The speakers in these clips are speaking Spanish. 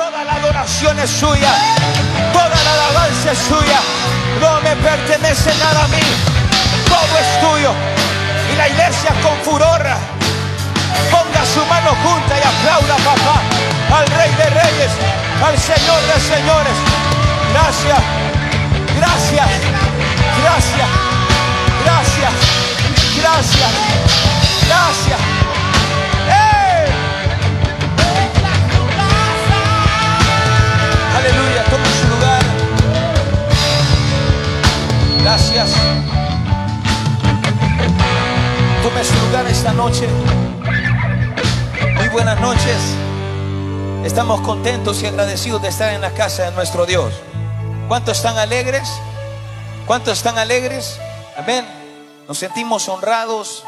Toda la adoración es suya. Toda la alabanza es suya. No me pertenece nada a mí. Todo es tuyo. Y la iglesia con furor ponga su mano junta y aplauda, papá, al Rey de Reyes, al Señor de Señores. Gracias, gracias, gracias, gracias, gracias, gracias. Gracias. Tome su lugar esta noche. Muy buenas noches. Estamos contentos y agradecidos de estar en la casa de nuestro Dios. ¿Cuántos están alegres? ¿Cuántos están alegres? Amén. Nos sentimos honrados.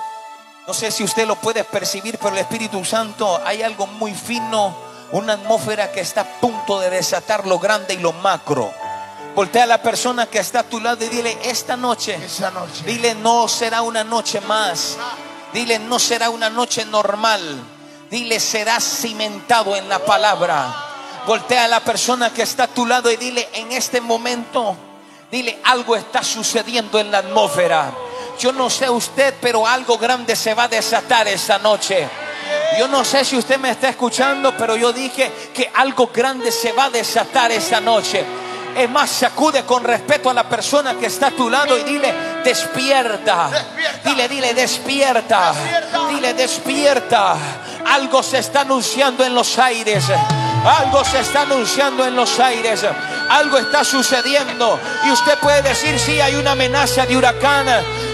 No sé si usted lo puede percibir, pero el Espíritu Santo hay algo muy fino, una atmósfera que está a punto de desatar lo grande y lo macro. Voltea a la persona que está a tu lado y dile, esta noche, Esa noche. dile, no será una noche más. Dile, no será una noche normal. Dile, será cimentado en la palabra. Voltea a la persona que está a tu lado y dile, en este momento, dile, algo está sucediendo en la atmósfera. Yo no sé usted, pero algo grande se va a desatar esta noche. Yo no sé si usted me está escuchando, pero yo dije que algo grande se va a desatar esta noche. Es más, sacude con respeto a la persona que está a tu lado y dile, despierta. Despierta. Dile, dile, despierta. Despierta. Dile, despierta. Algo se está anunciando en los aires. Algo se está anunciando en los aires. Algo está sucediendo. Y usted puede decir, sí, hay una amenaza de huracán.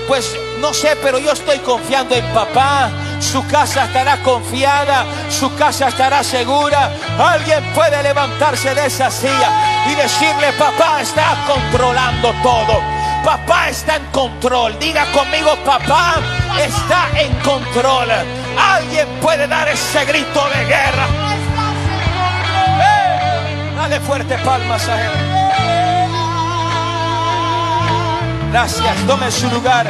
Pues no sé, pero yo estoy confiando en papá. Su casa estará confiada, su casa estará segura. Alguien puede levantarse de esa silla y decirle, papá está controlando todo. Papá está en control. Diga conmigo, papá está en control. Alguien puede dar ese grito de guerra. Dale fuerte palmas a él. Gracias, tome su lugar.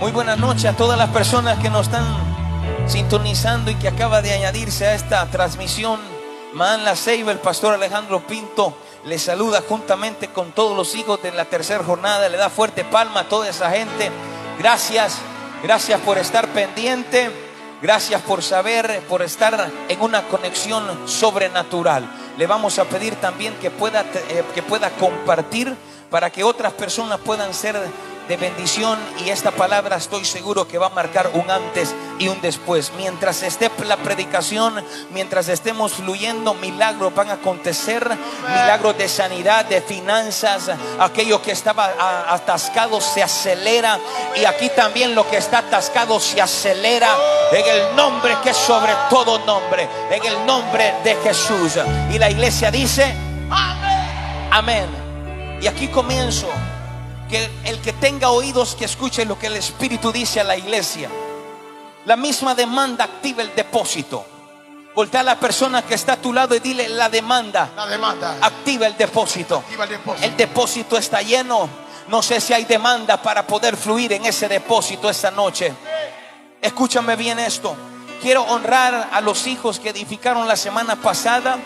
Muy buenas noches a todas las personas que nos están sintonizando y que acaba de añadirse a esta transmisión. Man La el pastor Alejandro Pinto, le saluda juntamente con todos los hijos de la tercera jornada. Le da fuerte palma a toda esa gente. Gracias, gracias por estar pendiente. Gracias por saber, por estar en una conexión sobrenatural. Le vamos a pedir también que pueda, eh, que pueda compartir para que otras personas puedan ser de bendición y esta palabra estoy seguro que va a marcar un antes y un después. Mientras esté la predicación, mientras estemos fluyendo, milagros van a acontecer, milagros de sanidad, de finanzas, aquello que estaba a- atascado se acelera. Y aquí también lo que está atascado se acelera. En el nombre que es sobre todo nombre, en el nombre de Jesús. Y la iglesia dice, amén. Y aquí comienzo que el que tenga oídos que escuche lo que el Espíritu dice a la iglesia. La misma demanda activa el depósito. Voltea a la persona que está a tu lado y dile la demanda La demanda. activa el depósito. Activa el depósito. El depósito está lleno. No sé si hay demanda para poder fluir en ese depósito esta noche. Escúchame bien esto. Quiero honrar a los hijos que edificaron la semana pasada.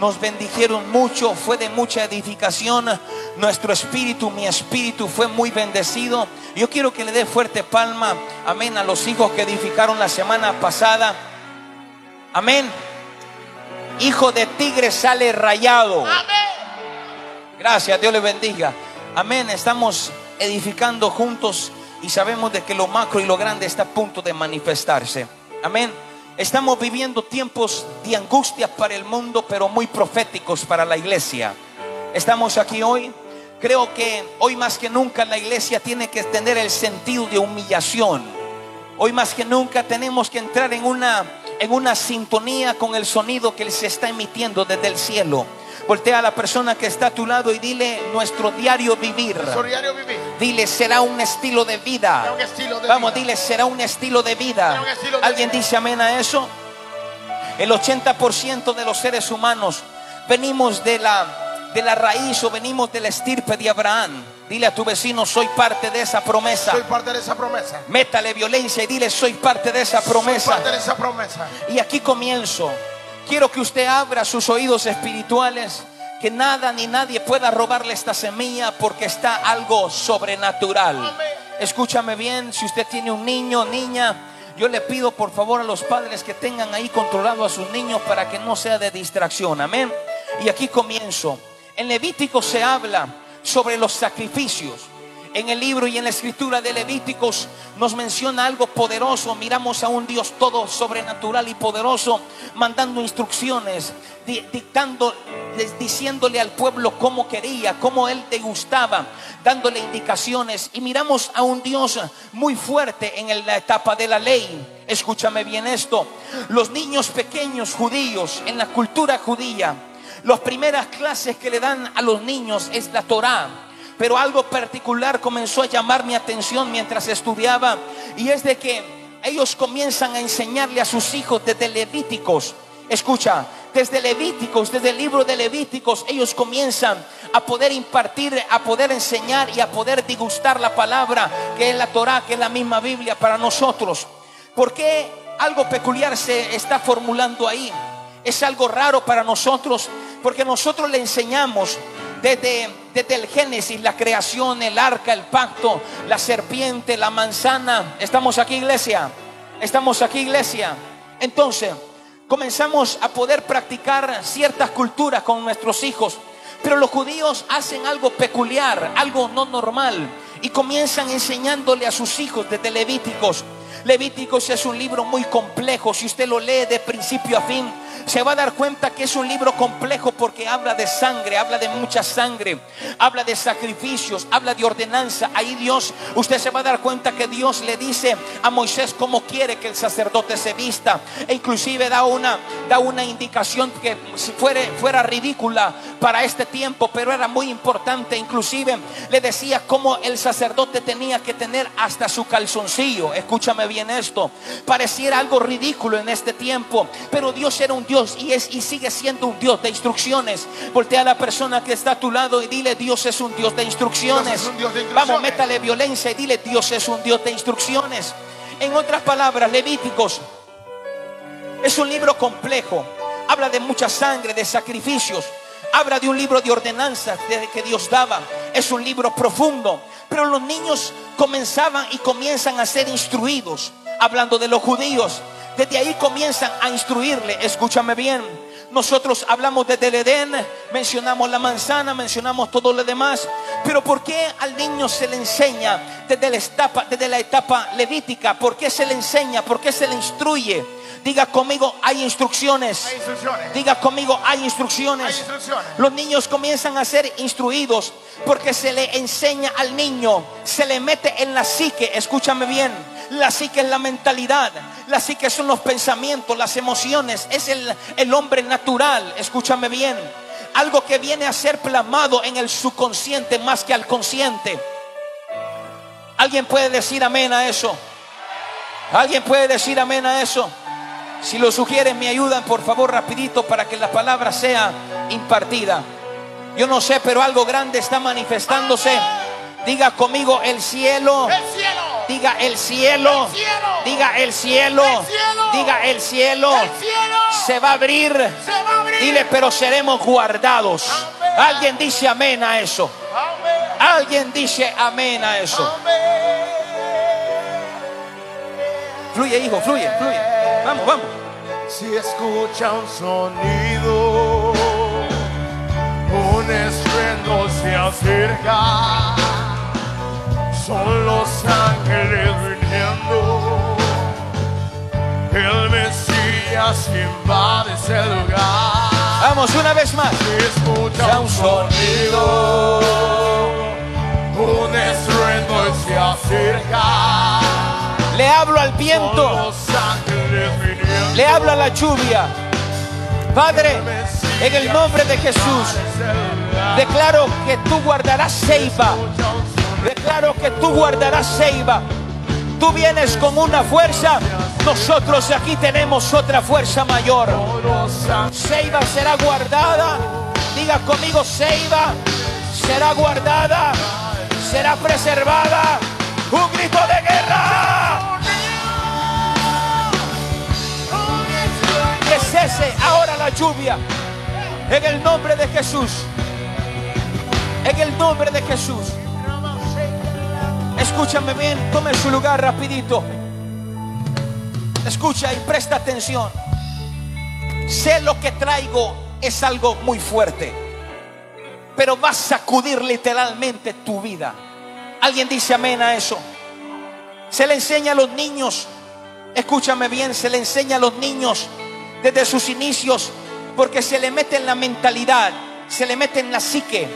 Nos bendijeron mucho, fue de mucha edificación. Nuestro espíritu, mi espíritu fue muy bendecido. Yo quiero que le dé fuerte palma, amén, a los hijos que edificaron la semana pasada. Amén. Hijo de tigre sale rayado. Gracias, Dios le bendiga. Amén. Estamos edificando juntos y sabemos de que lo macro y lo grande está a punto de manifestarse. Amén. Estamos viviendo tiempos de angustia para el mundo, pero muy proféticos para la iglesia. Estamos aquí hoy. Creo que hoy más que nunca la iglesia tiene que tener el sentido de humillación. Hoy más que nunca tenemos que entrar en una, en una sintonía con el sonido que se está emitiendo desde el cielo. Voltea a la persona que está a tu lado y dile nuestro diario vivir. Nuestro diario vivir. Dile, será un estilo de vida. Estilo de Vamos, vida. dile, será un estilo de vida. Estilo de ¿Alguien vida. dice amén a eso? El 80% de los seres humanos venimos de la, de la raíz o venimos de la estirpe de Abraham. Dile a tu vecino, soy parte de esa promesa. Soy parte de esa promesa. Métale violencia y dile, soy parte de esa Soy promesa. parte de esa promesa. Y aquí comienzo. Quiero que usted abra sus oídos espirituales, que nada ni nadie pueda robarle esta semilla porque está algo sobrenatural. Escúchame bien, si usted tiene un niño, niña, yo le pido por favor a los padres que tengan ahí controlado a sus niños para que no sea de distracción. Amén. Y aquí comienzo. En Levítico se habla sobre los sacrificios. En el libro y en la escritura de Levíticos nos menciona algo poderoso. Miramos a un Dios todo sobrenatural y poderoso, mandando instrucciones, dictando, diciéndole al pueblo cómo quería, cómo él te gustaba, dándole indicaciones. Y miramos a un Dios muy fuerte en la etapa de la ley. Escúchame bien esto. Los niños pequeños judíos en la cultura judía, las primeras clases que le dan a los niños es la Torah pero algo particular comenzó a llamar mi atención mientras estudiaba y es de que ellos comienzan a enseñarle a sus hijos desde Levíticos. Escucha, desde Levíticos, desde el libro de Levíticos, ellos comienzan a poder impartir, a poder enseñar y a poder degustar la palabra que es la Torah, que es la misma Biblia para nosotros. ¿Por qué algo peculiar se está formulando ahí? Es algo raro para nosotros porque nosotros le enseñamos desde, desde el Génesis, la creación, el arca, el pacto, la serpiente, la manzana. Estamos aquí, iglesia. Estamos aquí, iglesia. Entonces, comenzamos a poder practicar ciertas culturas con nuestros hijos. Pero los judíos hacen algo peculiar, algo no normal. Y comienzan enseñándole a sus hijos desde Levíticos. Levíticos es un libro muy complejo. Si usted lo lee de principio a fin, se va a dar cuenta que es un libro complejo porque habla de sangre, habla de mucha sangre, habla de sacrificios, habla de ordenanza. Ahí Dios, usted se va a dar cuenta que Dios le dice a Moisés cómo quiere que el sacerdote se vista. E inclusive da una, da una indicación que fuera, fuera ridícula para este tiempo, pero era muy importante. Inclusive le decía cómo el sacerdote tenía que tener hasta su calzoncillo. Escúchame bien esto. Pareciera algo ridículo en este tiempo, pero Dios era un Dios y es y sigue siendo un Dios de instrucciones. Voltea a la persona que está a tu lado y dile, Dios es un Dios de instrucciones. Vamos, métale violencia y dile, Dios es un Dios de instrucciones. En otras palabras, Levíticos es un libro complejo. Habla de mucha sangre, de sacrificios. Habla de un libro de ordenanzas que Dios daba. Es un libro profundo. Pero los niños comenzaban y comienzan a ser instruidos. Hablando de los judíos, desde ahí comienzan a instruirle. Escúchame bien. Nosotros hablamos desde el Edén, mencionamos la manzana, mencionamos todo lo demás. Pero ¿por qué al niño se le enseña desde la etapa, desde la etapa levítica? ¿Por qué se le enseña? ¿Por qué se le instruye? Diga conmigo, hay instrucciones. Diga conmigo, hay instrucciones. Los niños comienzan a ser instruidos porque se le enseña al niño, se le mete en la psique, escúchame bien la psique es la mentalidad. La psique son los pensamientos, las emociones. Es el, el hombre natural. Escúchame bien. Algo que viene a ser plasmado en el subconsciente más que al consciente. ¿Alguien puede decir amén a eso? ¿Alguien puede decir amén a eso? Si lo sugieren, me ayudan por favor rapidito para que la palabra sea impartida. Yo no sé, pero algo grande está manifestándose. Diga conmigo el cielo. El cielo Diga el cielo. Diga el cielo. Diga el cielo. Se va a abrir. Dile, pero seremos guardados. Alguien dice amén a eso. Alguien dice amén a eso. Fluye, hijo, fluye, fluye. Vamos, vamos. Si escucha un sonido, un estruendo se acerca son los ángeles viniendo. El Mesías invade ese lugar. Vamos una vez más. escucha un sonido, un estruendo y se acerca. Le hablo al viento. Le hablo a la lluvia. Padre, en el nombre de Jesús, declaro que tú guardarás ceiba Declaro que tú guardarás ceiba. Tú vienes con una fuerza, nosotros aquí tenemos otra fuerza mayor. Ceiba será guardada. Diga conmigo, ceiba será guardada, será preservada. Un grito de guerra. ¿Qué es Cese ahora la lluvia. En el nombre de Jesús. En el nombre de Jesús. Escúchame bien, tome su lugar rapidito. Escucha y presta atención. Sé lo que traigo es algo muy fuerte, pero va a sacudir literalmente tu vida. ¿Alguien dice amén a eso? Se le enseña a los niños, escúchame bien, se le enseña a los niños desde sus inicios, porque se le mete en la mentalidad, se le mete en la psique,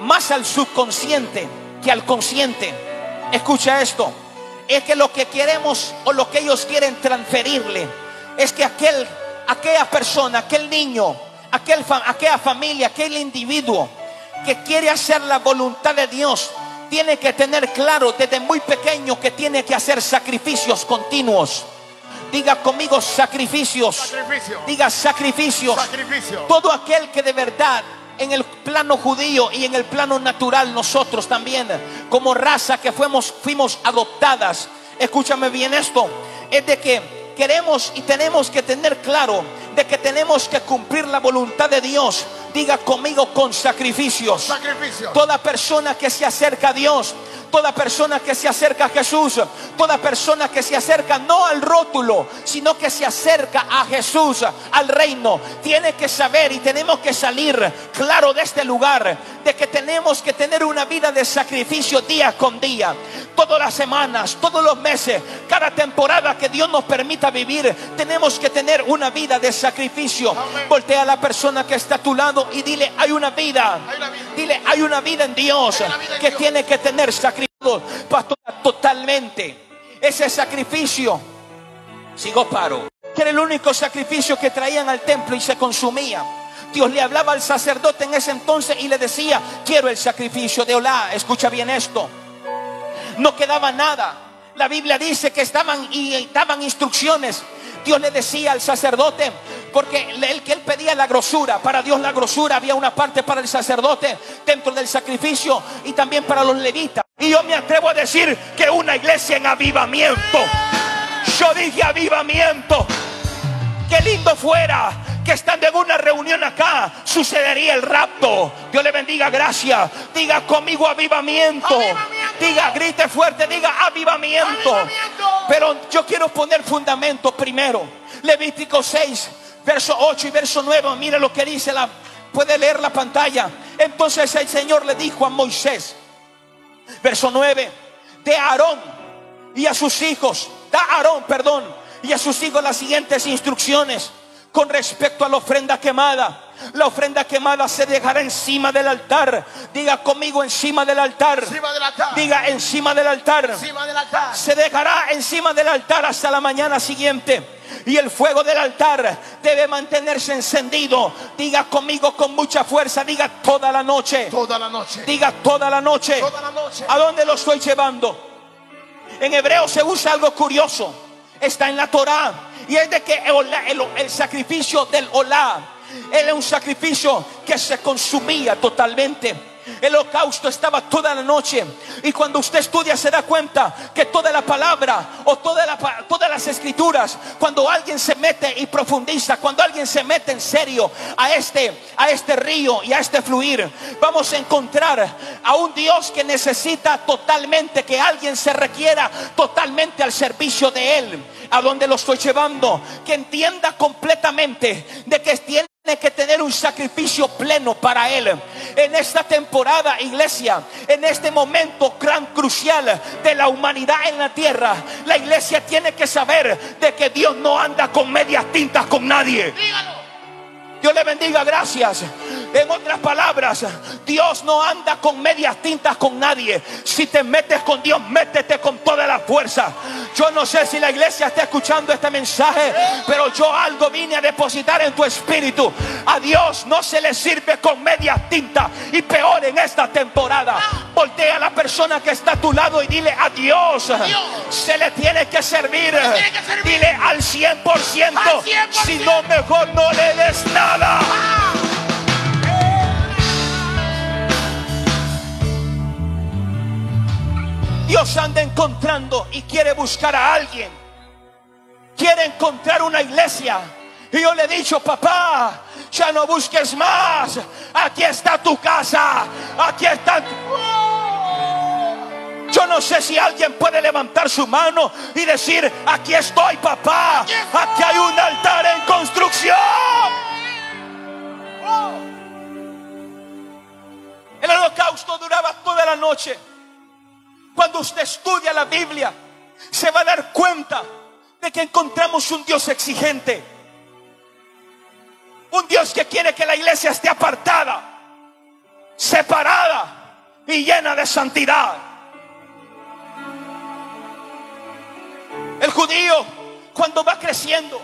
más al subconsciente que al consciente. Escucha esto, es que lo que queremos o lo que ellos quieren transferirle es que aquel, aquella persona, aquel niño, aquel, aquella familia, aquel individuo que quiere hacer la voluntad de Dios, tiene que tener claro desde muy pequeño que tiene que hacer sacrificios continuos. Diga conmigo sacrificios. Diga sacrificios. Todo aquel que de verdad en el plano judío y en el plano natural nosotros también como raza que fuimos, fuimos adoptadas. Escúchame bien esto. Es de que queremos y tenemos que tener claro de que tenemos que cumplir la voluntad de Dios Diga conmigo con sacrificios. Toda persona que se acerca a Dios, toda persona que se acerca a Jesús, toda persona que se acerca no al rótulo, sino que se acerca a Jesús, al reino, tiene que saber y tenemos que salir claro de este lugar, de que tenemos que tener una vida de sacrificio día con día, todas las semanas, todos los meses, cada temporada que Dios nos permita vivir, tenemos que tener una vida de sacrificio. Voltea a la persona que está a tu lado y dile, hay una vida. Dile, hay una vida en Dios que tiene que tener sacrificio, pastor, totalmente. Ese sacrificio, sigo paro, que era el único sacrificio que traían al templo y se consumía. Dios le hablaba al sacerdote en ese entonces y le decía, quiero el sacrificio de Olá. Escucha bien esto. No quedaba nada. La Biblia dice que estaban y daban instrucciones. Dios le decía al sacerdote, porque él que él pedía la grosura, para Dios la grosura había una parte para el sacerdote dentro del sacrificio y también para los levitas. Y yo me atrevo a decir que una iglesia en avivamiento. Yo dije avivamiento. Qué lindo fuera que estando en una reunión acá sucedería el rapto. Dios le bendiga, gracias. Diga conmigo avivamiento. Diga, grite fuerte, diga avivamiento. Pero yo quiero poner fundamento primero. Levítico 6, verso 8 y verso 9. Mire lo que dice la puede leer la pantalla. Entonces el Señor le dijo a Moisés, verso 9, de Aarón y a sus hijos, da Aarón, perdón, y a sus hijos las siguientes instrucciones con respecto a la ofrenda quemada. La ofrenda quemada se dejará encima del altar. Diga conmigo encima del altar. Diga encima del altar. Se dejará encima del altar hasta la mañana siguiente. Y el fuego del altar debe mantenerse encendido. Diga conmigo con mucha fuerza. Diga toda la noche. Toda la noche. Diga toda la noche. ¿A dónde lo estoy llevando? En hebreo se usa algo curioso. Está en la Torah. Y es de que el, sacrificio del olá era un sacrificio que se consumía totalmente. El holocausto estaba toda la noche. Y cuando usted estudia se da cuenta que toda la palabra o toda la, todas las escrituras, cuando alguien se mete y profundiza, cuando alguien se mete en serio a este, a este río y a este fluir, vamos a encontrar a un Dios que necesita totalmente que alguien se requiera totalmente al servicio de Él. A donde lo estoy llevando, que entienda completamente de que tiene que tener un sacrificio pleno para Él. En esta temporada, iglesia, en este momento gran crucial de la humanidad en la tierra, la iglesia tiene que saber de que Dios no anda con medias tintas con nadie. Dios le bendiga, gracias. En otras palabras, Dios no anda con medias tintas con nadie. Si te metes con Dios, métete con toda la fuerza. Yo no sé si la iglesia está escuchando este mensaje, pero yo algo vine a depositar en tu espíritu. A Dios no se le sirve con medias tintas y peor en esta temporada. Voltea a la persona que está a tu lado y dile a Dios. Se le tiene que servir. Dile al 100%. Si no, mejor no le des nada. Dios anda encontrando y quiere buscar a alguien. Quiere encontrar una iglesia Y yo le he dicho, papá, ya no busques más. Aquí está tu casa. Aquí está. Yo no sé si alguien puede levantar su mano y decir, aquí estoy, papá. Aquí hay un altar en construcción. El holocausto duraba toda la noche. Cuando usted estudia la Biblia, se va a dar cuenta de que encontramos un Dios exigente. Un Dios que quiere que la iglesia esté apartada, separada y llena de santidad. El judío cuando va creciendo,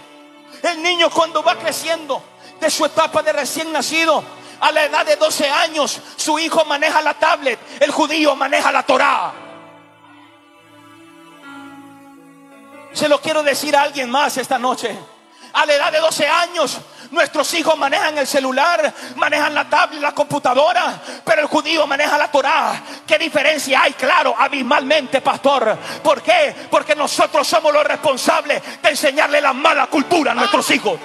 el niño cuando va creciendo de su etapa de recién nacido, a la edad de 12 años, su hijo maneja la tablet, el judío maneja la Torah. Se lo quiero decir a alguien más esta noche. A la edad de 12 años, nuestros hijos manejan el celular, manejan la tablet, la computadora, pero el judío maneja la Torah. ¿Qué diferencia hay? Claro, abismalmente, pastor. ¿Por qué? Porque nosotros somos los responsables de enseñarle la mala cultura a nuestros hijos.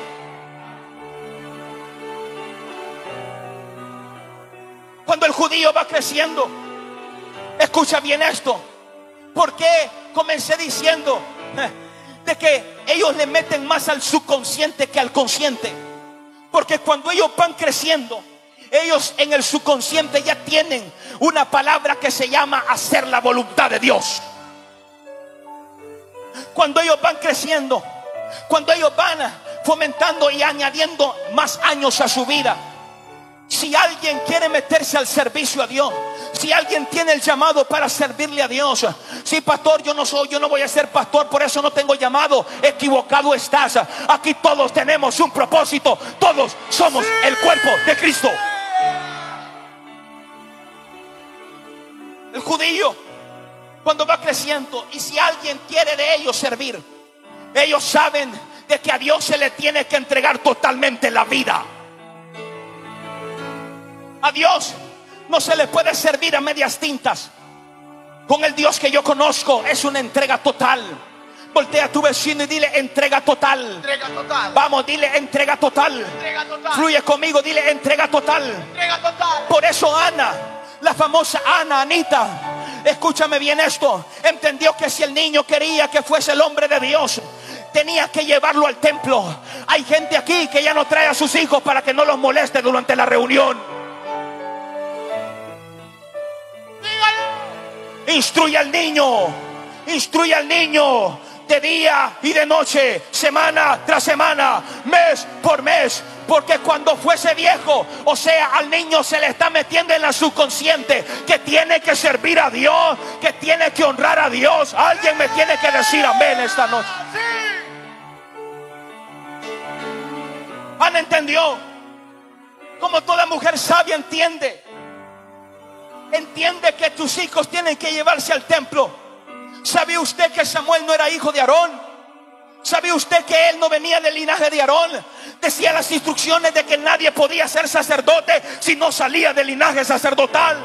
Cuando el judío va creciendo, escucha bien esto. ¿Por qué comencé diciendo de que ellos le meten más al subconsciente que al consciente? Porque cuando ellos van creciendo, ellos en el subconsciente ya tienen una palabra que se llama hacer la voluntad de Dios. Cuando ellos van creciendo, cuando ellos van fomentando y añadiendo más años a su vida, si alguien quiere meterse al servicio a Dios, si alguien tiene el llamado para servirle a Dios, si pastor, yo no soy, yo no voy a ser pastor, por eso no tengo llamado, equivocado estás. Aquí todos tenemos un propósito, todos somos el cuerpo de Cristo. El judío, cuando va creciendo, y si alguien quiere de ellos servir, ellos saben de que a Dios se le tiene que entregar totalmente la vida. A Dios no se le puede servir a medias tintas. Con el Dios que yo conozco es una entrega total. Voltea a tu vecino y dile entrega total. Entrega total. Vamos, dile entrega total. Entrega total. Fluye conmigo, dile entrega total. Entrega total. Por eso Ana, la famosa Ana, Anita, escúchame bien esto, entendió que si el niño quería que fuese el hombre de Dios, tenía que llevarlo al templo. Hay gente aquí que ya no trae a sus hijos para que no los moleste durante la reunión. Instruye al niño, instruye al niño de día y de noche, semana tras semana, mes por mes. Porque cuando fuese viejo, o sea, al niño se le está metiendo en la subconsciente que tiene que servir a Dios, que tiene que honrar a Dios. Alguien me tiene que decir amén esta noche. ¿Han entendido? Como toda mujer sabia entiende entiende que tus hijos tienen que llevarse al templo. ¿Sabía usted que Samuel no era hijo de Aarón? ¿Sabía usted que él no venía del linaje de Aarón? Decía las instrucciones de que nadie podía ser sacerdote si no salía del linaje sacerdotal.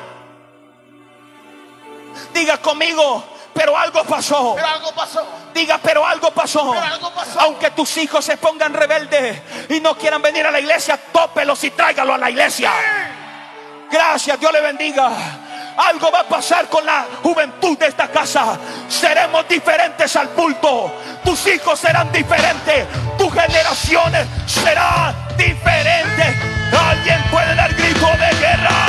Diga conmigo, pero algo pasó. Pero algo pasó. Diga, pero algo pasó. Pero algo pasó. Aunque tus hijos se pongan rebeldes y no quieran venir a la iglesia, tópelos y tráigalo a la iglesia. Gracias, Dios le bendiga. Algo va a pasar con la juventud de esta casa. Seremos diferentes al culto. Tus hijos serán diferentes. Tus generaciones serán diferentes. Alguien puede dar grito de guerra.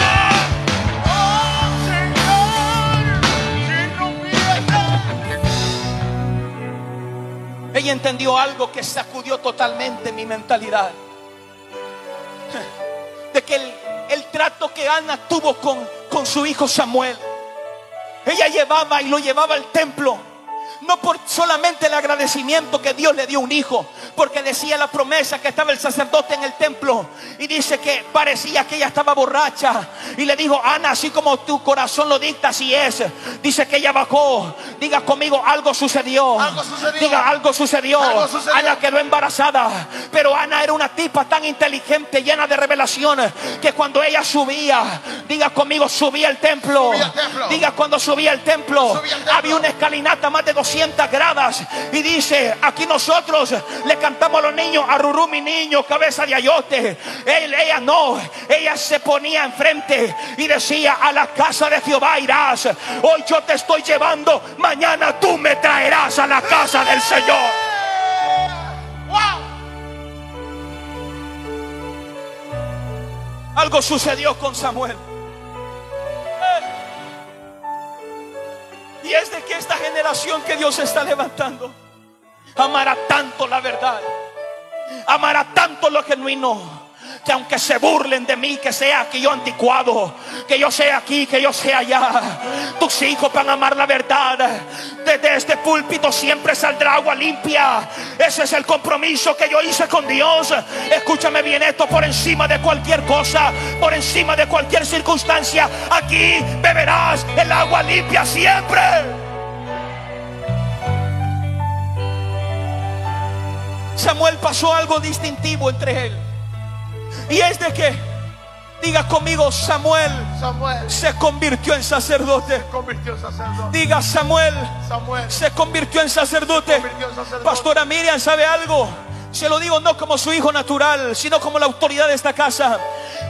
Ella entendió algo que sacudió totalmente mi mentalidad. De que el, el trato que Ana tuvo con, con su hijo Samuel. Ella llevaba y lo llevaba al templo. No por solamente el agradecimiento que Dios le dio un hijo, porque decía la promesa que estaba el sacerdote en el templo y dice que parecía que ella estaba borracha y le dijo, Ana, así como tu corazón lo dicta, así es. Dice que ella bajó, diga conmigo, algo sucedió. Algo sucedió. Diga, algo sucedió. Algo sucedió. Ana quedó embarazada, pero Ana era una tipa tan inteligente, llena de revelaciones, que cuando ella subía, diga conmigo, subía al templo. Diga cuando subía al templo, templo. había una escalinata más de 200 200 gradas y dice, aquí nosotros le cantamos a los niños, a Rurú mi niño, cabeza de ayote. Él, ella no, ella se ponía enfrente y decía, a la casa de Jehová irás. Hoy yo te estoy llevando, mañana tú me traerás a la casa del Señor. Algo sucedió con Samuel. Y es de que esta generación que Dios está levantando amará tanto la verdad, amará tanto lo genuino. Que aunque se burlen de mí, que sea que yo anticuado, que yo sea aquí, que yo sea allá, tus hijos van a amar la verdad. Desde este púlpito siempre saldrá agua limpia. Ese es el compromiso que yo hice con Dios. Escúchame bien esto por encima de cualquier cosa, por encima de cualquier circunstancia. Aquí beberás el agua limpia siempre. Samuel pasó algo distintivo entre él. Y es de que, diga conmigo, Samuel Samuel se convirtió en sacerdote. se convirtió en sacerdote. Diga, Samuel Samuel se convirtió en sacerdote. se convirtió en sacerdote. Pastora Miriam, ¿sabe algo? Se lo digo no como su hijo natural, sino como la autoridad de esta casa.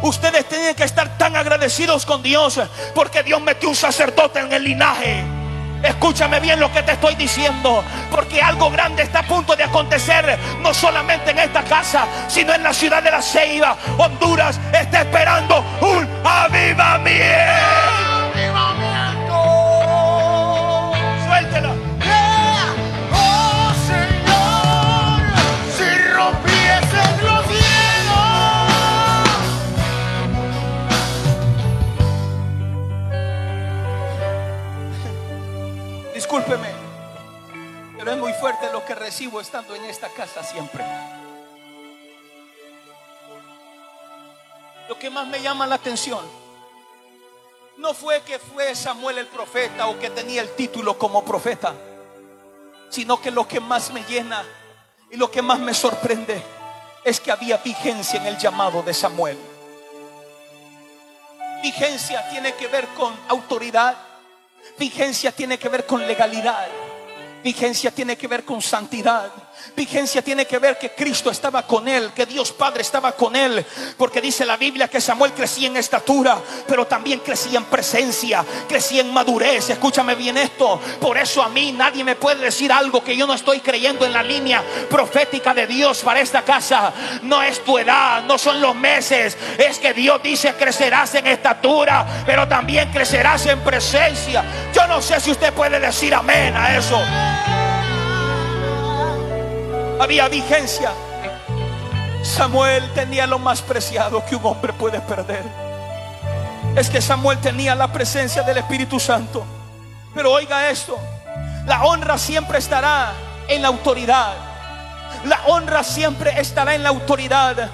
Ustedes tienen que estar tan agradecidos con Dios porque Dios metió un sacerdote en el linaje. Escúchame bien lo que te estoy diciendo, porque algo grande está a punto de acontecer, no solamente en esta casa, sino en la ciudad de la Ceiba. Honduras está esperando un avivamiento. Discúlpeme, pero es muy fuerte lo que recibo estando en esta casa siempre. Lo que más me llama la atención no fue que fue Samuel el profeta o que tenía el título como profeta, sino que lo que más me llena y lo que más me sorprende es que había vigencia en el llamado de Samuel. Vigencia tiene que ver con autoridad, Vigencia tiene que ver con legalidad. Vigencia tiene que ver con santidad. Vigencia tiene que ver que Cristo estaba con él, que Dios Padre estaba con él. Porque dice la Biblia que Samuel crecía en estatura, pero también crecía en presencia, crecía en madurez. Escúchame bien esto. Por eso a mí nadie me puede decir algo que yo no estoy creyendo en la línea profética de Dios para esta casa. No es tu edad, no son los meses. Es que Dios dice crecerás en estatura, pero también crecerás en presencia. Yo no sé si usted puede decir amén a eso. Había vigencia. Samuel tenía lo más preciado que un hombre puede perder. Es que Samuel tenía la presencia del Espíritu Santo. Pero oiga esto, la honra siempre estará en la autoridad. La honra siempre estará en la autoridad.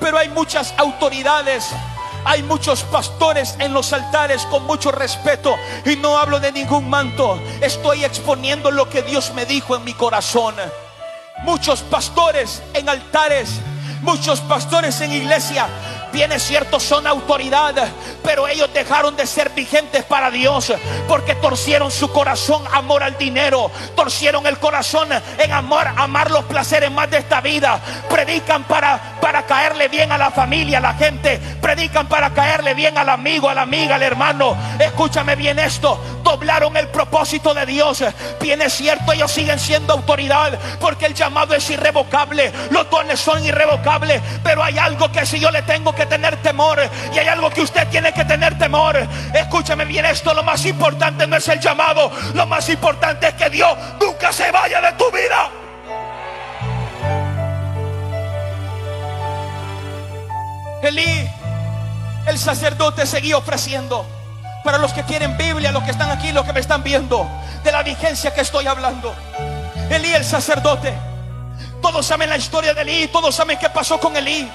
Pero hay muchas autoridades hay muchos pastores en los altares con mucho respeto y no hablo de ningún manto. Estoy exponiendo lo que Dios me dijo en mi corazón. Muchos pastores en altares, muchos pastores en iglesia bien es cierto, son autoridad, pero ellos dejaron de ser vigentes para Dios porque torcieron su corazón amor al dinero, torcieron el corazón en amor, amar los placeres más de esta vida. Predican para, para caerle bien a la familia, a la gente, predican para caerle bien al amigo, a la amiga, al hermano. Escúchame bien esto, doblaron el propósito de Dios. Bien cierto, ellos siguen siendo autoridad porque el llamado es irrevocable, los dones son irrevocables, pero hay algo que si yo le tengo que tener temor y hay algo que usted tiene que tener temor. Escúchame bien esto, lo más importante no es el llamado, lo más importante es que Dios nunca se vaya de tu vida. Elí, el sacerdote seguía ofreciendo. Para los que quieren Biblia, los que están aquí, los que me están viendo, de la vigencia que estoy hablando. Elí, el sacerdote. Todos saben la historia de Elí, todos saben qué pasó con Elí.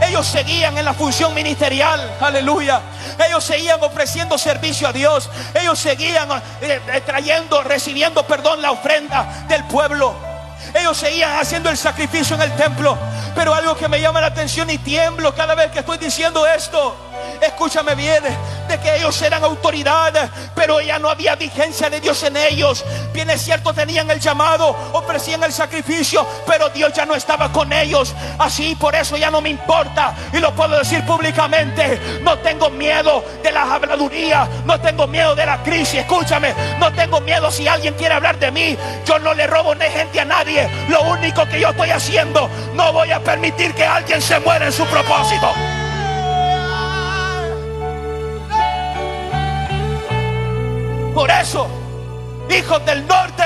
Ellos seguían en la función ministerial, aleluya. Ellos seguían ofreciendo servicio a Dios. Ellos seguían eh, eh, trayendo, recibiendo, perdón, la ofrenda del pueblo. Ellos seguían haciendo el sacrificio en el templo. Pero algo que me llama la atención y tiemblo cada vez que estoy diciendo esto. Escúchame bien, de que ellos eran autoridad, pero ya no había vigencia de Dios en ellos. Bien es cierto, tenían el llamado, ofrecían el sacrificio, pero Dios ya no estaba con ellos. Así, por eso ya no me importa. Y lo puedo decir públicamente. No tengo miedo de la habladuría, no tengo miedo de la crisis. Escúchame, no tengo miedo si alguien quiere hablar de mí. Yo no le robo ni gente a nadie. Lo único que yo estoy haciendo, no voy a permitir que alguien se muera en su propósito. Por eso, hijos del norte,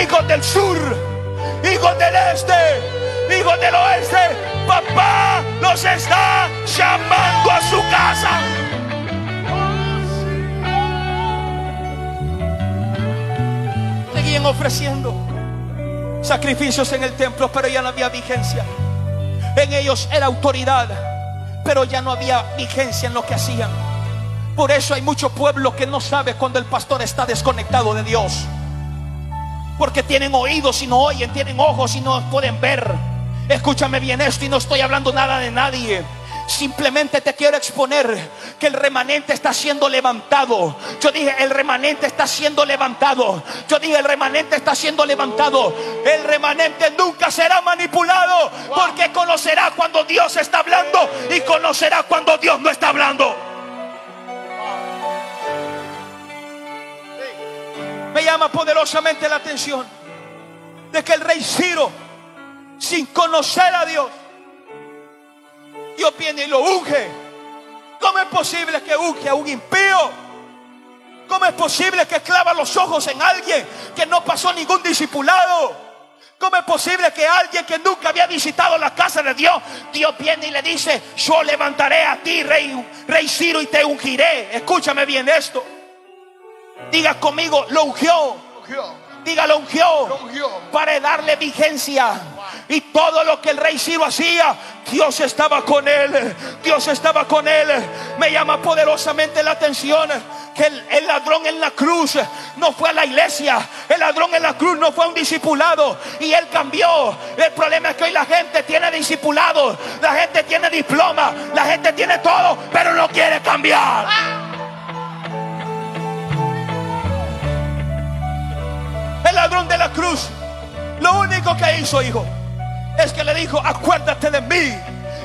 hijos del sur, hijos del este, hijos del oeste, papá los está llamando a su casa. Seguían ofreciendo sacrificios en el templo, pero ya no había vigencia. En ellos era autoridad, pero ya no había vigencia en lo que hacían. Por eso hay mucho pueblo que no sabe cuando el pastor está desconectado de Dios. Porque tienen oídos y no oyen, tienen ojos y no pueden ver. Escúchame bien esto y no estoy hablando nada de nadie. Simplemente te quiero exponer que el remanente está siendo levantado. Yo dije, el remanente está siendo levantado. Yo dije, el remanente está siendo levantado. El remanente nunca será manipulado porque conocerá cuando Dios está hablando y conocerá cuando Dios no está hablando. Me llama poderosamente la atención de que el rey Ciro, sin conocer a Dios, Dios viene y lo unge. ¿Cómo es posible que unge a un impío? ¿Cómo es posible que clava los ojos en alguien que no pasó ningún discipulado? ¿Cómo es posible que alguien que nunca había visitado la casa de Dios, Dios viene y le dice, yo levantaré a ti, rey, rey Ciro, y te ungiré? Escúchame bien esto. Diga conmigo, lo ungió. Diga, lo ungió. Lo ungió. Para darle vigencia. Y todo lo que el rey Ciro hacía, Dios estaba con él. Dios estaba con él. Me llama poderosamente la atención que el, el ladrón en la cruz no fue a la iglesia. El ladrón en la cruz no fue a un discipulado. Y él cambió. El problema es que hoy la gente tiene discipulado. La gente tiene diploma. La gente tiene todo. Pero no quiere cambiar. Ladrón de la cruz, lo único que hizo, hijo, es que le dijo, acuérdate de mí.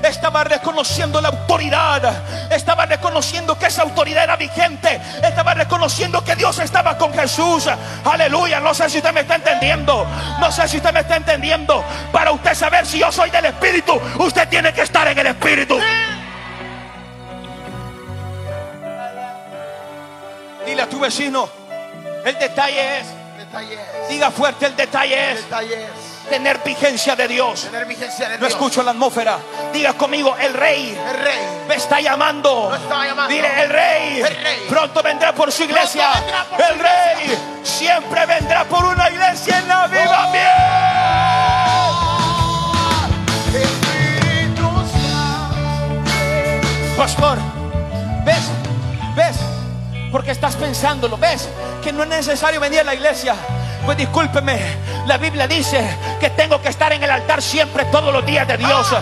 Estaba reconociendo la autoridad. Estaba reconociendo que esa autoridad era vigente. Estaba reconociendo que Dios estaba con Jesús. Aleluya. No sé si usted me está entendiendo. No sé si usted me está entendiendo. Para usted saber si yo soy del Espíritu, usted tiene que estar en el Espíritu. Dile a tu vecino, el detalle es, Detalle es. diga fuerte, el detalle es Detalle es. tener vigencia de Dios. Tener vigencia de No Dios. escucho la atmósfera. Diga conmigo, el rey El rey. me está llamando. Lo está llamando. Dile, el rey, El rey. pronto vendrá por su iglesia. Por el su rey siempre vendrá por una iglesia en avivamiento. Espíritu Santo. Pastor, ¿ves? ¿Ves? Porque estás pensándolo, ¿ves? Que no es necesario venir a la iglesia. Pues discúlpeme, la Biblia dice que tengo que estar en el altar siempre, todos los días de Dios.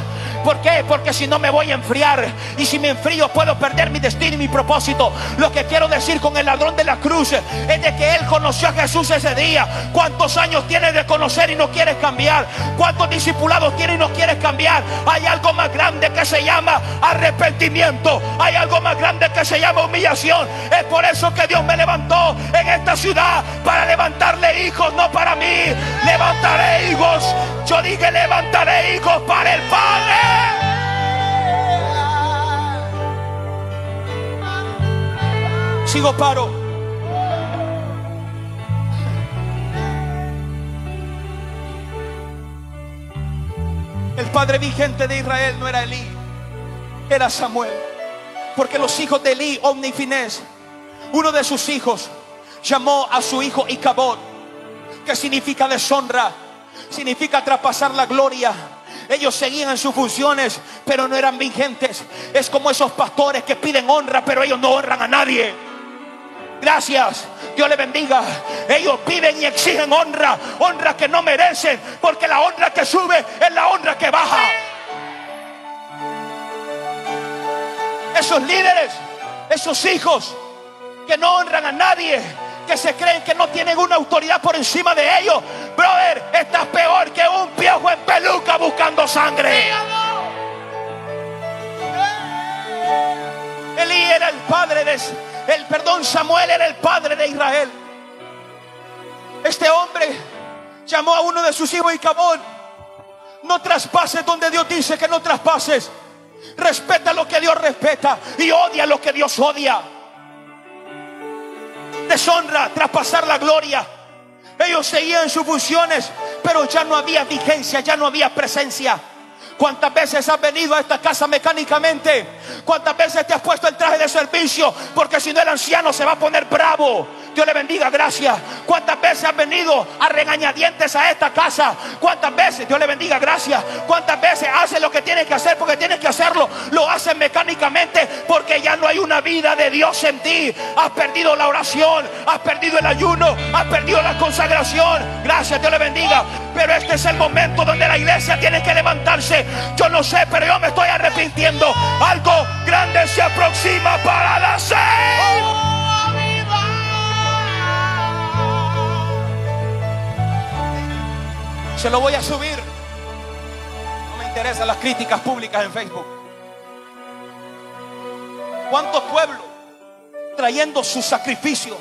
¿Por qué? Porque si no me voy a enfriar. Y si me enfrío puedo perder mi destino y mi propósito. Lo que quiero decir con el ladrón de la cruz es de que él conoció a Jesús ese día. ¿Cuántos años tienes de conocer y no quieres cambiar? ¿Cuántos discipulados tienes y no quieres cambiar? Hay algo más grande que se llama arrepentimiento. Hay algo más grande que se llama humillación. Es por eso que Dios me levantó en esta ciudad para levantarle hijos, no para mí. Levantaré hijos. Yo dije levantaré hijos para el Padre. Sigo paro. El padre vigente de Israel no era Elí, era Samuel. Porque los hijos de Elí, Omni y Finés, uno de sus hijos, llamó a su hijo Icabod, significa deshonra, significa traspasar la gloria. Ellos seguían sus funciones, pero no eran vigentes. Es como esos pastores que piden honra, pero ellos no honran a nadie. Gracias. Dios le bendiga. Ellos piden y exigen honra, honra que no merecen, porque la honra que sube es la honra que baja. Esos líderes, esos hijos que no honran a nadie, que se creen que no tienen una autoridad por encima de ellos. Brother, estás peor que un piojo en peluca buscando sangre. Elí era el padre de el perdón, Samuel era el padre de Israel. Este hombre llamó a uno de sus hijos y cabón. No traspases donde Dios dice que no traspases. Respeta lo que Dios respeta y odia lo que Dios odia. Deshonra, traspasar la gloria. Ellos seguían sus funciones, pero ya no había vigencia, ya no había presencia. ¿Cuántas veces has venido a esta casa mecánicamente? ¿Cuántas veces te has puesto el traje de servicio? Porque si no el anciano se va a poner bravo. Dios le bendiga, gracias. ¿Cuántas veces has venido a regañadientes a esta casa? ¿Cuántas veces? Dios le bendiga, gracias. ¿Cuántas veces hace lo que tiene que hacer porque tiene que hacerlo? Lo hace mecánicamente porque ya no hay una vida de Dios en ti. Has perdido la oración, has perdido el ayuno, has perdido la consagración. Gracias, Dios le bendiga. Pero este es el momento donde la iglesia tiene que yo no sé, pero yo me estoy arrepintiendo. Algo grande se aproxima para la seis. Se lo voy a subir. No me interesan las críticas públicas en Facebook. ¿Cuántos pueblos trayendo sus sacrificios?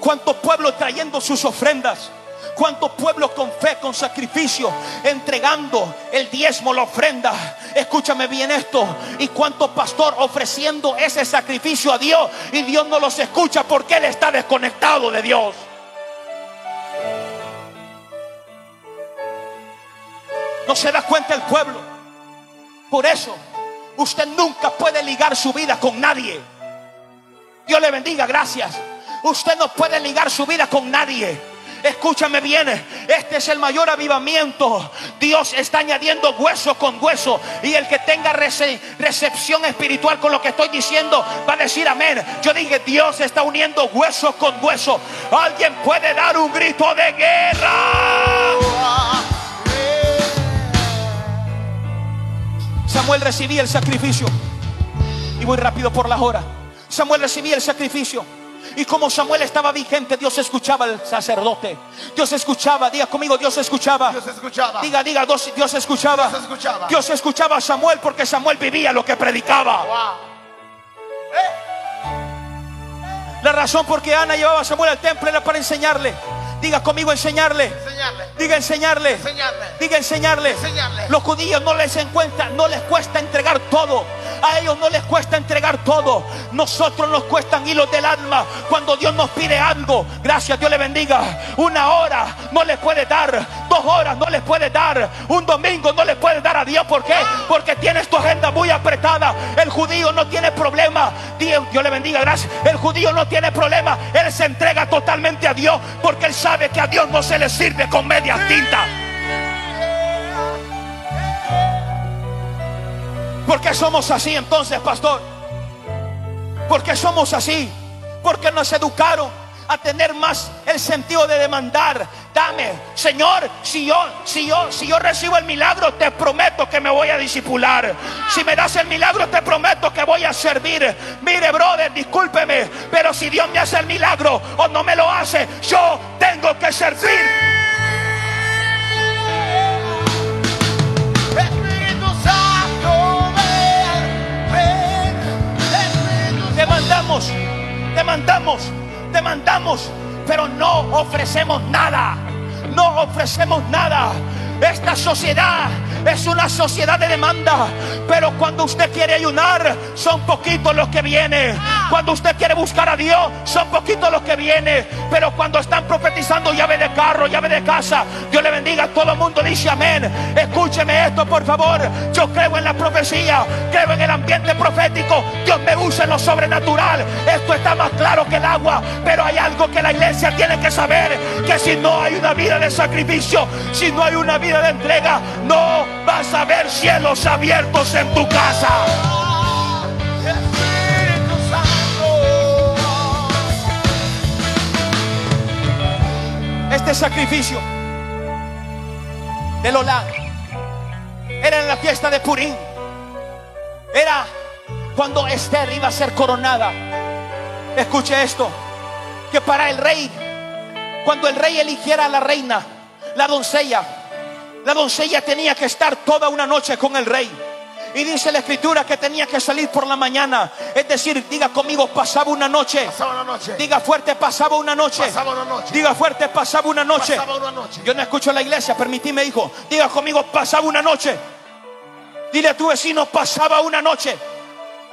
¿Cuántos pueblos trayendo sus ofrendas? ¿Cuántos pueblos con fe, con sacrificio, entregando el diezmo, la ofrenda? Escúchame bien esto. ¿Y cuántos pastor ofreciendo ese sacrificio a Dios y Dios no los escucha porque Él está desconectado de Dios? No se da cuenta el pueblo. Por eso, usted nunca puede ligar su vida con nadie. Dios le bendiga, gracias. Usted no puede ligar su vida con nadie. Escúchame bien, este es el mayor avivamiento. Dios está añadiendo hueso con hueso. Y el que tenga recepción espiritual con lo que estoy diciendo va a decir amén. Yo dije, Dios está uniendo hueso con hueso. Alguien puede dar un grito de guerra. Samuel recibía el sacrificio. Y voy rápido por la hora. Samuel recibía el sacrificio. Y como Samuel estaba vigente, Dios escuchaba al sacerdote. Dios escuchaba, diga conmigo, Dios escuchaba. Dios escuchaba. Diga, diga, Dios, escuchaba. Dios escuchaba. Dios escuchaba a Samuel porque Samuel vivía lo que predicaba. La razón por qué Ana llevaba a Samuel al templo era para enseñarle. Diga conmigo enseñarle. enseñarle. Diga enseñarle. enseñarle. Diga enseñarle. enseñarle. Los judíos no les encuentra, no les cuesta entregar todo. A ellos no les cuesta entregar todo. Nosotros nos cuestan hilos del alma. Cuando Dios nos pide algo, gracias, Dios le bendiga. Una hora no les puede dar. Dos horas no les puede dar. Un domingo no les puede dar a Dios. ¿Por qué? Porque tienes tu agenda muy apretada. El judío no tiene problema. Dios, Dios le bendiga, gracias. El judío no tiene problema. Él se entrega totalmente a Dios porque él sabe que a Dios no se le sirve con media tinta. ¿Por qué somos así entonces, pastor? ¿Por qué somos así? Porque nos educaron a tener más el sentido de demandar. Dame, Señor, si yo, si yo, si yo recibo el milagro, te prometo que me voy a disipular. Si me das el milagro, te prometo que voy a servir. Mire, brother, discúlpeme, pero si Dios me hace el milagro o no me lo hace, yo tengo que servir. demandamos, demandamos, demandamos, pero no ofrecemos nada. No ofrecemos nada. Esta sociedad es una sociedad de demanda. Pero cuando usted quiere ayunar, son poquitos los que vienen. Cuando usted quiere buscar a Dios, son poquitos los que vienen. Pero cuando están profetizando llave de carro, llave de casa, Dios le bendiga. Todo el mundo dice amén. Escúcheme esto, por favor. Yo creo en la profecía, creo en el ambiente profético. Dios me usa en lo sobrenatural. Esto está más claro que el agua. Pero hay algo que la iglesia tiene que saber: que si no hay una vida de sacrificio, si no hay una vida de entrega, no vas a ver cielos abiertos en tu casa. este sacrificio del Olá era en la fiesta de Purim. Era cuando Esther iba a ser coronada. Escuche esto, que para el rey, cuando el rey eligiera a la reina, la doncella, la doncella tenía que estar toda una noche con el rey. Y dice la escritura que tenía que salir por la mañana. Es decir, diga conmigo, pasaba una noche. Pasaba una noche. Diga fuerte, pasaba una noche. Pasaba una noche. Diga fuerte, pasaba una noche. Pasaba una noche. Yo no escucho la iglesia, permitime, hijo. Diga conmigo, pasaba una noche. Dile a tu vecino, pasaba una noche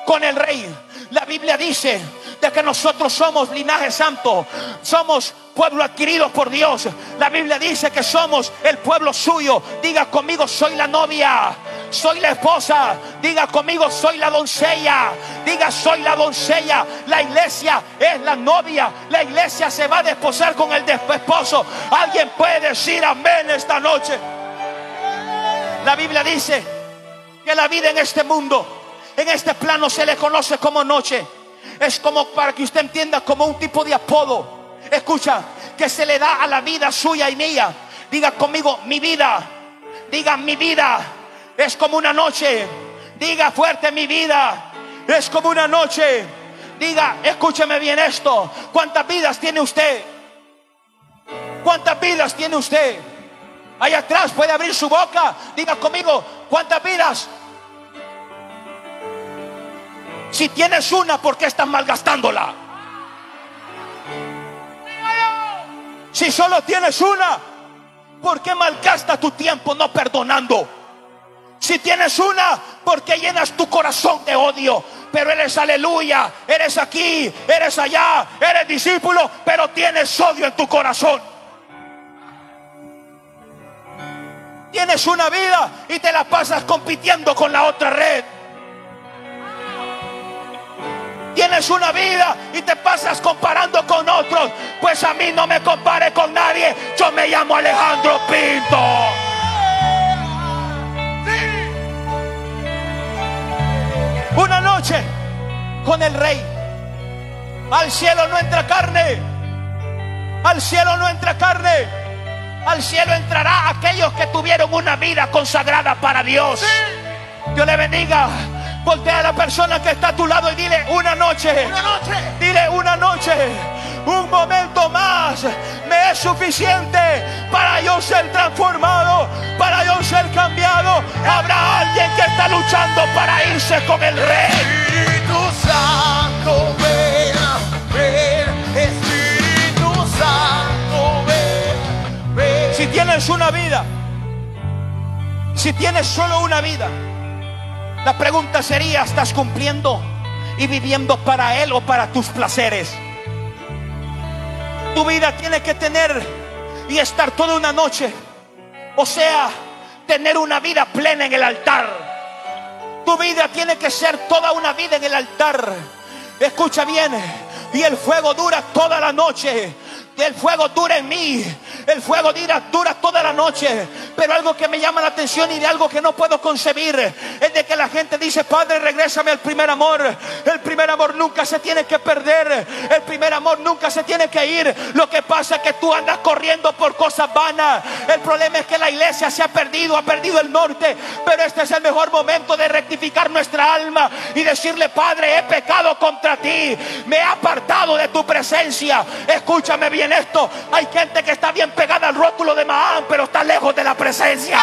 con el rey. La Biblia dice de que nosotros somos linaje santo, somos pueblo adquirido por Dios. La Biblia dice que somos el pueblo suyo. Diga conmigo, soy la novia, soy la esposa. Diga conmigo, soy la doncella. Diga, soy la doncella. La iglesia es la novia. La iglesia se va a desposar con el esposo. Alguien puede decir amén esta noche. La Biblia dice que la vida en este mundo, en este plano se le conoce como noche. Es como para que usted entienda como un tipo de apodo. Escucha, que se le da a la vida suya y mía. Diga conmigo, mi vida. Diga, mi vida es como una noche. Diga fuerte, mi vida es como una noche. Diga, escúcheme bien esto. ¿Cuántas vidas tiene usted? ¿Cuántas vidas tiene usted? Ahí atrás puede abrir su boca. Diga conmigo, ¿cuántas vidas? Si tienes una, ¿por qué estás malgastándola? Si solo tienes una, ¿por qué malgasta tu tiempo no perdonando? Si tienes una, ¿por qué llenas tu corazón de odio? Pero eres aleluya, eres aquí, eres allá, eres discípulo, pero tienes odio en tu corazón. Tienes una vida y te la pasas compitiendo con la otra red. Tienes una vida y te pasas comparando con otros. Pues a mí no me compare con nadie. Yo me llamo Alejandro Pinto. Una noche con el rey. Al cielo no entra carne. Al cielo no entra carne. Al cielo entrará aquellos que tuvieron una vida consagrada para Dios. Dios le bendiga. Voltea a la persona que está a tu lado y dile una noche. Una noche. Dile una noche. Un momento más me es suficiente para yo ser transformado, para yo ser cambiado. Habrá alguien que está luchando para irse con el rey. Espíritu Santo, ven, ven, Espíritu Santo, ven, ven. Si tienes una vida, si tienes solo una vida, la pregunta sería, ¿estás cumpliendo y viviendo para Él o para tus placeres? Tu vida tiene que tener y estar toda una noche. O sea, tener una vida plena en el altar. Tu vida tiene que ser toda una vida en el altar. Escucha bien. Y el fuego dura toda la noche. El fuego dura en mí. El fuego dura, dura toda la noche. Pero algo que me llama la atención y de algo que no puedo concebir es de que la gente dice, Padre, regrésame al primer amor. El primer amor nunca se tiene que perder. El primer amor nunca se tiene que ir. Lo que pasa es que tú andas corriendo por cosas vanas. El problema es que la iglesia se ha perdido, ha perdido el norte. Pero este es el mejor momento de rectificar nuestra alma y decirle, Padre, he pecado contra ti. Me he apartado de tu presencia. Escúchame bien esto. Hay gente que está bien pegada al rótulo de Mahán, pero está lejos de la presencia.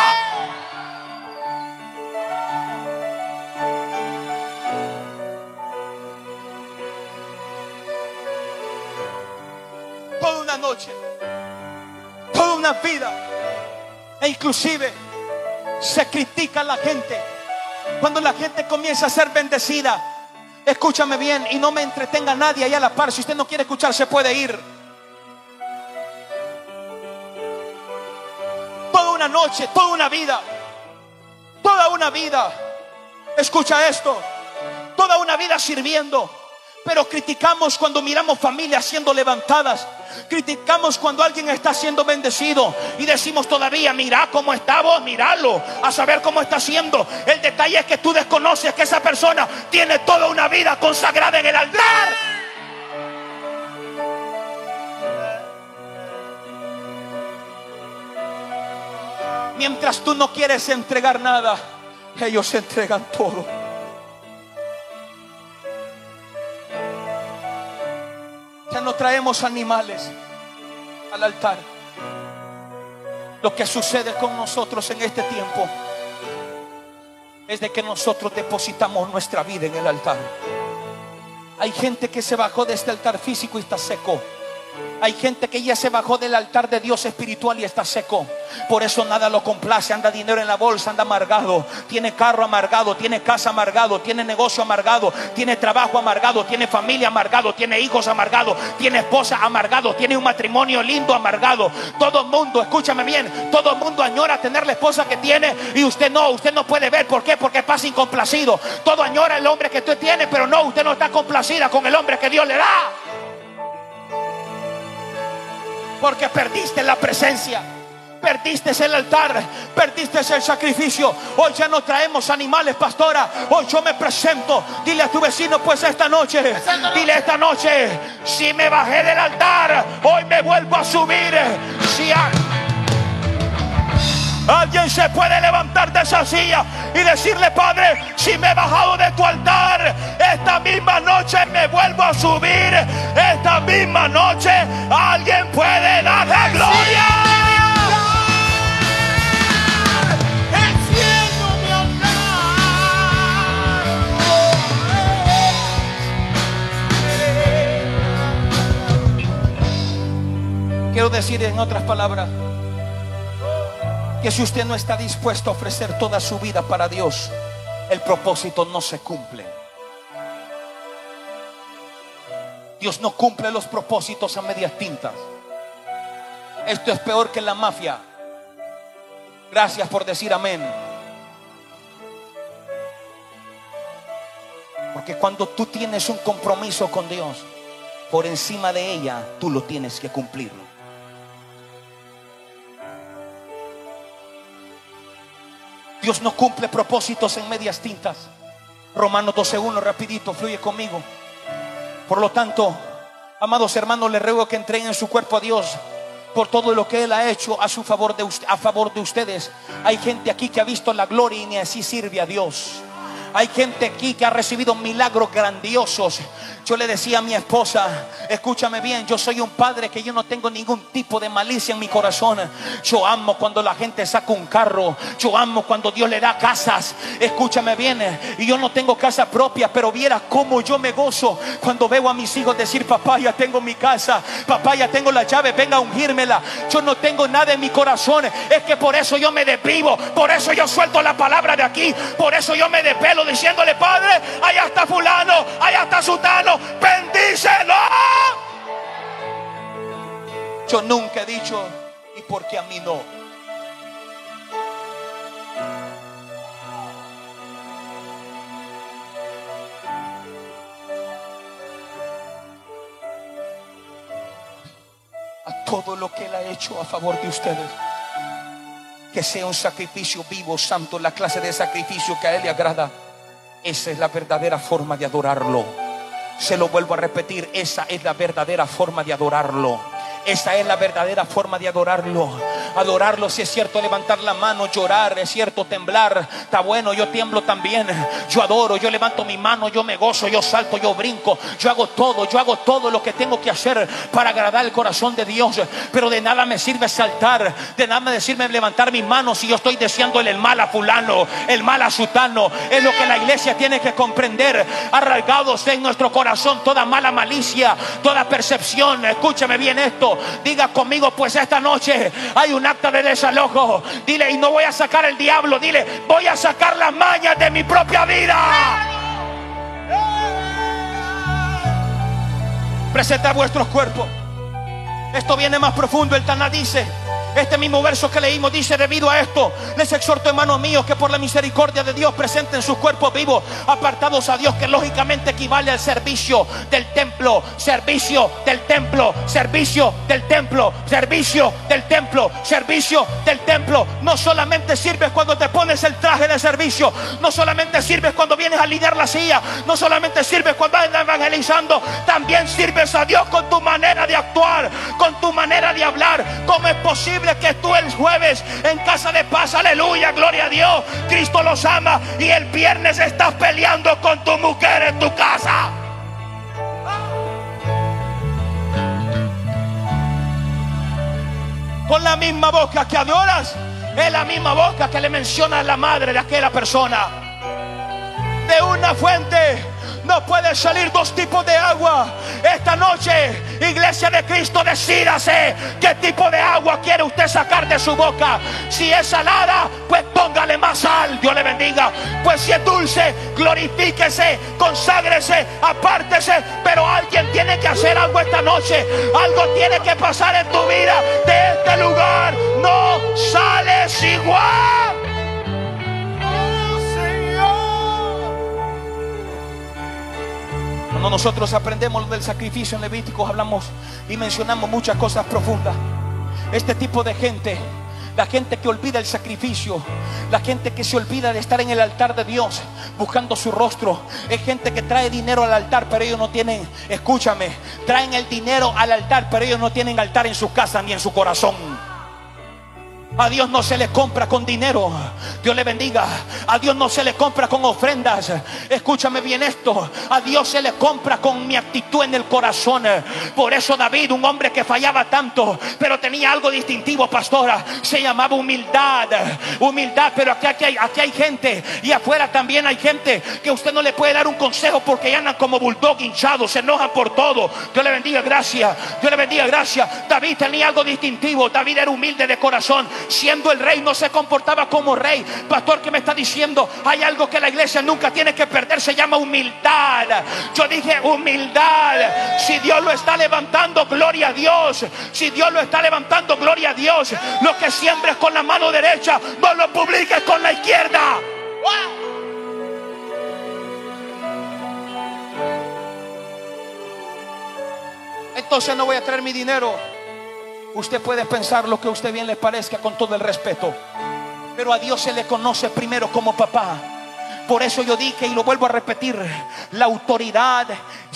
Toda una noche, toda una vida, e inclusive se critica a la gente. Cuando la gente comienza a ser bendecida, escúchame bien y no me entretenga nadie ahí a la par. Si usted no quiere escuchar, se puede ir. Toda una noche, toda una vida, toda una vida. Escucha esto, toda una vida sirviendo. Pero criticamos cuando miramos familias siendo levantadas. Criticamos cuando alguien está siendo bendecido. Y decimos todavía, mira cómo está vos, miralo. A saber cómo está haciendo. El detalle es que tú desconoces que esa persona tiene toda una vida consagrada en el altar. Mientras tú no quieres entregar nada, ellos entregan todo. Ya no traemos animales al altar. Lo que sucede con nosotros en este tiempo es de que nosotros depositamos nuestra vida en el altar. Hay gente que se bajó de este altar físico y está seco. Hay gente que ya se bajó del altar de Dios espiritual y está seco. Por eso nada lo complace. Anda dinero en la bolsa, anda amargado. Tiene carro amargado, tiene casa amargado, tiene negocio amargado, tiene trabajo amargado, tiene familia amargado, tiene hijos amargado, tiene esposa amargado, tiene un matrimonio lindo amargado. Todo el mundo, escúchame bien, todo el mundo añora tener la esposa que tiene y usted no, usted no puede ver. ¿Por qué? Porque pasa incomplacido. Todo añora el hombre que usted tiene, pero no, usted no está complacida con el hombre que Dios le da. Porque perdiste la presencia. Perdiste el altar, perdiste el sacrificio. Hoy ya no traemos animales, pastora. Hoy yo me presento. Dile a tu vecino, pues esta noche, dile esta noche, si me bajé del altar, hoy me vuelvo a subir. Si Alguien se puede levantar de esa silla y decirle, Padre, si me he bajado de tu altar, esta misma noche me vuelvo a subir. Esta misma noche alguien puede darle gloria. Quiero decir en otras palabras que si usted no está dispuesto a ofrecer toda su vida para Dios, el propósito no se cumple. Dios no cumple los propósitos a medias tintas. Esto es peor que la mafia. Gracias por decir amén. Porque cuando tú tienes un compromiso con Dios, por encima de ella, tú lo tienes que cumplir. Dios no cumple propósitos en medias tintas. Romanos 12.1, rapidito, fluye conmigo. Por lo tanto, amados hermanos, les ruego que entreguen su cuerpo a Dios por todo lo que Él ha hecho a su favor de, a favor de ustedes. Hay gente aquí que ha visto la gloria y ni así sirve a Dios. Hay gente aquí que ha recibido milagros grandiosos. Yo le decía a mi esposa, escúchame bien, yo soy un padre que yo no tengo ningún tipo de malicia en mi corazón. Yo amo cuando la gente saca un carro. Yo amo cuando Dios le da casas. Escúchame bien, y yo no tengo casa propia, pero viera cómo yo me gozo cuando veo a mis hijos decir, papá, ya tengo mi casa. Papá, ya tengo la llave, venga a ungírmela. Yo no tengo nada en mi corazón. Es que por eso yo me desvivo. Por eso yo suelto la palabra de aquí. Por eso yo me despelo diciéndole, Padre, allá está fulano, allá está sutano, bendícelo. Yo nunca he dicho, ¿y por qué a mí no? A todo lo que Él ha hecho a favor de ustedes. Que sea un sacrificio vivo, santo, la clase de sacrificio que a Él le agrada. Esa es la verdadera forma de adorarlo. Se lo vuelvo a repetir, esa es la verdadera forma de adorarlo. Esa es la verdadera forma de adorarlo. Adorarlo, si es cierto, levantar la mano, llorar, es cierto, temblar. Está bueno, yo tiemblo también. Yo adoro, yo levanto mi mano, yo me gozo, yo salto, yo brinco. Yo hago todo, yo hago todo lo que tengo que hacer para agradar el corazón de Dios. Pero de nada me sirve saltar, de nada me sirve levantar mis manos si yo estoy deseándole el mal a fulano, el mal a sutano. Es lo que la iglesia tiene que comprender. Arraigados en nuestro corazón toda mala malicia, toda percepción. Escúchame bien esto. Diga conmigo, pues esta noche hay un acta de desalojo. Dile, y no voy a sacar el diablo. Dile, voy a sacar las mañas de mi propia vida. Presenta vuestros cuerpos. Esto viene más profundo. El Taná dice, este mismo verso que leímos dice, debido a esto, les exhorto, hermanos míos, que por la misericordia de Dios presenten sus cuerpos vivos, apartados a Dios, que lógicamente equivale al servicio del templo, servicio del templo, servicio del templo, servicio del templo, servicio del templo. No solamente sirves cuando te pones el traje de servicio, no solamente sirves cuando vienes a alinear la silla, no solamente sirves cuando andas evangelizando, también sirves a Dios con tu manera de actuar, con tu manera de hablar. ¿Cómo es posible que tú el jueves en casa de paz, aleluya, gloria a Dios, Cristo los ama y el viernes estás peleando con tu mujer en tu casa? Con la misma boca que adoras, es la misma boca que le menciona a la madre de aquella persona. De una fuente no puede salir dos tipos de agua. Esta noche, iglesia de Cristo, decídase qué tipo de agua quiere usted sacar de su boca. Si es salada, pues póngale más sal. Dios le bendiga. Pues si es dulce, glorifíquese, conságrese, apártese. Pero alguien tiene que hacer algo esta noche. Algo tiene que pasar en tu vida. De este lugar no sales igual. Cuando nosotros aprendemos del sacrificio en Levíticos, hablamos y mencionamos muchas cosas profundas. Este tipo de gente, la gente que olvida el sacrificio, la gente que se olvida de estar en el altar de Dios buscando su rostro, es gente que trae dinero al altar, pero ellos no tienen, escúchame, traen el dinero al altar, pero ellos no tienen altar en su casa ni en su corazón. A Dios no se le compra con dinero. Dios le bendiga. A Dios no se le compra con ofrendas. Escúchame bien esto. A Dios se le compra con mi actitud en el corazón. Por eso David, un hombre que fallaba tanto, pero tenía algo distintivo, pastora, se llamaba humildad. Humildad, pero aquí, hay, aquí hay gente y afuera también hay gente que usted no le puede dar un consejo porque andan como bulldog hinchados, se enojan por todo. Dios le bendiga, gracias. Dios le bendiga, gracias. David tenía algo distintivo. David era humilde de corazón siendo el rey, no se comportaba como rey. Pastor, que me está diciendo? Hay algo que la iglesia nunca tiene que perder, se llama humildad. Yo dije humildad. Si Dios lo está levantando, gloria a Dios. Si Dios lo está levantando, gloria a Dios. Lo que siembres con la mano derecha, no lo publiques con la izquierda. Entonces no voy a traer mi dinero Usted puede pensar lo que a usted bien le parezca con todo el respeto. Pero a Dios se le conoce primero como papá. Por eso yo dije y lo vuelvo a repetir, la autoridad,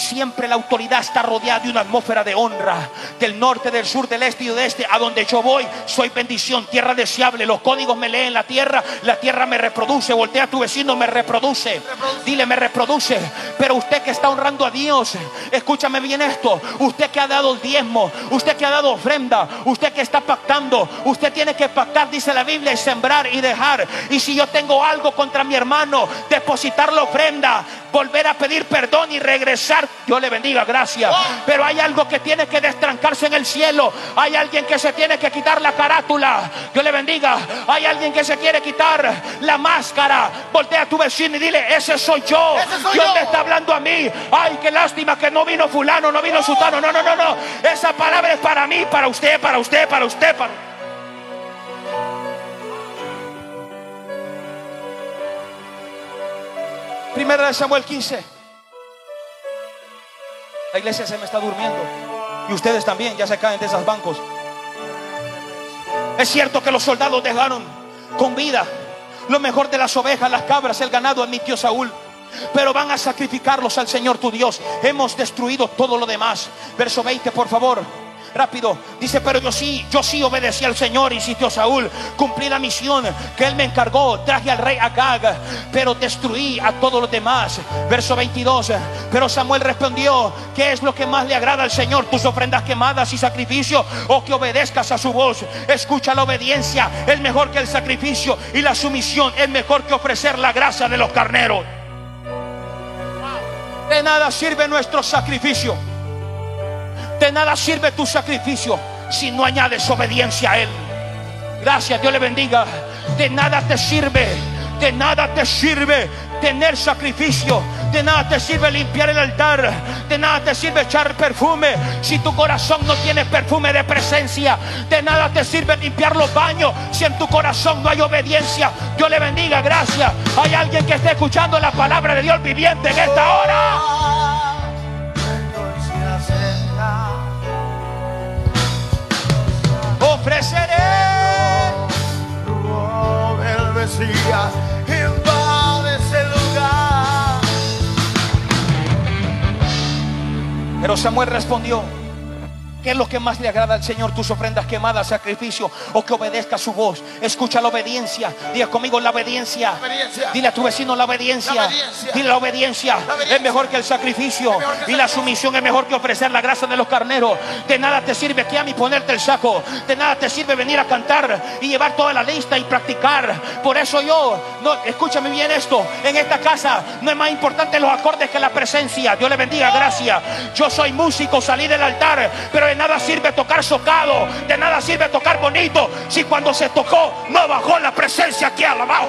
siempre la autoridad está rodeada de una atmósfera de honra, del norte, del sur, del este y del este, a donde yo voy, soy bendición, tierra deseable, los códigos me leen la tierra, la tierra me reproduce, voltea a tu vecino, me reproduce, dile, me reproduce, pero usted que está honrando a Dios, escúchame bien esto, usted que ha dado el diezmo, usted que ha dado ofrenda, usted que está pactando, usted tiene que pactar, dice la Biblia, y sembrar y dejar, y si yo tengo algo contra mi hermano, depositar la ofrenda, volver a pedir perdón y regresar. Dios le bendiga, gracias. Pero hay algo que tiene que destrancarse en el cielo. Hay alguien que se tiene que quitar la carátula. Dios le bendiga. Hay alguien que se quiere quitar la máscara. Voltea a tu vecino y dile, ese soy yo. Dios me está hablando a mí. Ay, qué lástima que no vino fulano, no vino sutano. No, no, no, no. Esa palabra es para mí, para usted, para usted, para usted, para Primera de Samuel 15. La iglesia se me está durmiendo. Y ustedes también ya se caen de esos bancos. Es cierto que los soldados dejaron con vida lo mejor de las ovejas, las cabras, el ganado a mi tío Saúl. Pero van a sacrificarlos al Señor tu Dios. Hemos destruido todo lo demás. Verso 20, por favor rápido. Dice, pero yo sí, yo sí obedecí al Señor, insistió Saúl. Cumplí la misión que él me encargó. Traje al rey Agag, pero destruí a todos los demás. Verso 22. Pero Samuel respondió, ¿qué es lo que más le agrada al Señor? Tus ofrendas quemadas y sacrificio o que obedezcas a su voz. Escucha la obediencia, es mejor que el sacrificio y la sumisión es mejor que ofrecer la grasa de los carneros. De nada sirve nuestro sacrificio nada sirve tu sacrificio si no añades obediencia a Él. Gracias, Dios le bendiga. De nada te sirve, de nada te sirve tener sacrificio. De nada te sirve limpiar el altar. De nada te sirve echar perfume si tu corazón no tiene perfume de presencia. De nada te sirve limpiar los baños si en tu corazón no hay obediencia. Dios le bendiga, gracias. Hay alguien que esté escuchando la palabra de Dios viviente en esta hora. Ofreceré. Oh, el Mesías invade ese lugar. Pero Samuel respondió, ¿Qué es lo que más le agrada al Señor? Tus ofrendas quemadas, sacrificio o que obedezca su voz. Escucha la obediencia. Diga conmigo la obediencia. Obediencia. Dile a tu vecino la obediencia. La obediencia. Dile la obediencia. La obediencia. Es mejor que el sacrificio. Que el Y la sumisión es mejor que ofrecer la grasa de los carneros. De nada te sirve que a mí ponerte el saco. De nada te sirve venir a cantar y llevar toda la lista y practicar. Por eso yo, no, escúchame bien esto. En esta casa no es más importante los acordes que la presencia. Dios le bendiga, gracias. Yo soy músico, salí del altar, pero de nada sirve tocar socado. De nada sirve tocar bonito. Si cuando se tocó no bajó la presencia que alabado.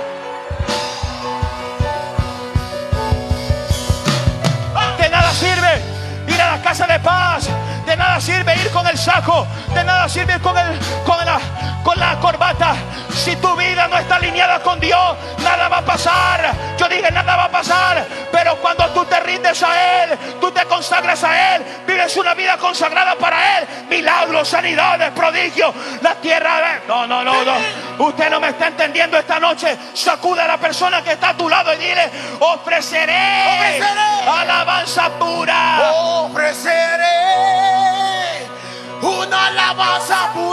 De nada sirve ir a la casa de paz. De nada sirve ir con el saco. De nada sirve ir con, el, con, la, con la corbata. Si tu vida no está alineada con Dios, nada va a pasar. Yo dije, nada va a pasar. Pero cuando tú te rindes a Él, tú te consagras a Él, vives una vida consagrada para Él. Milagros, sanidades, prodigios. La tierra de... No, no, no, no. Usted no me está entendiendo esta noche. Sacude a la persona que está a tu lado y dile, ofreceré, Ofreceré. alabanza pura. Ofreceré una alabanza pura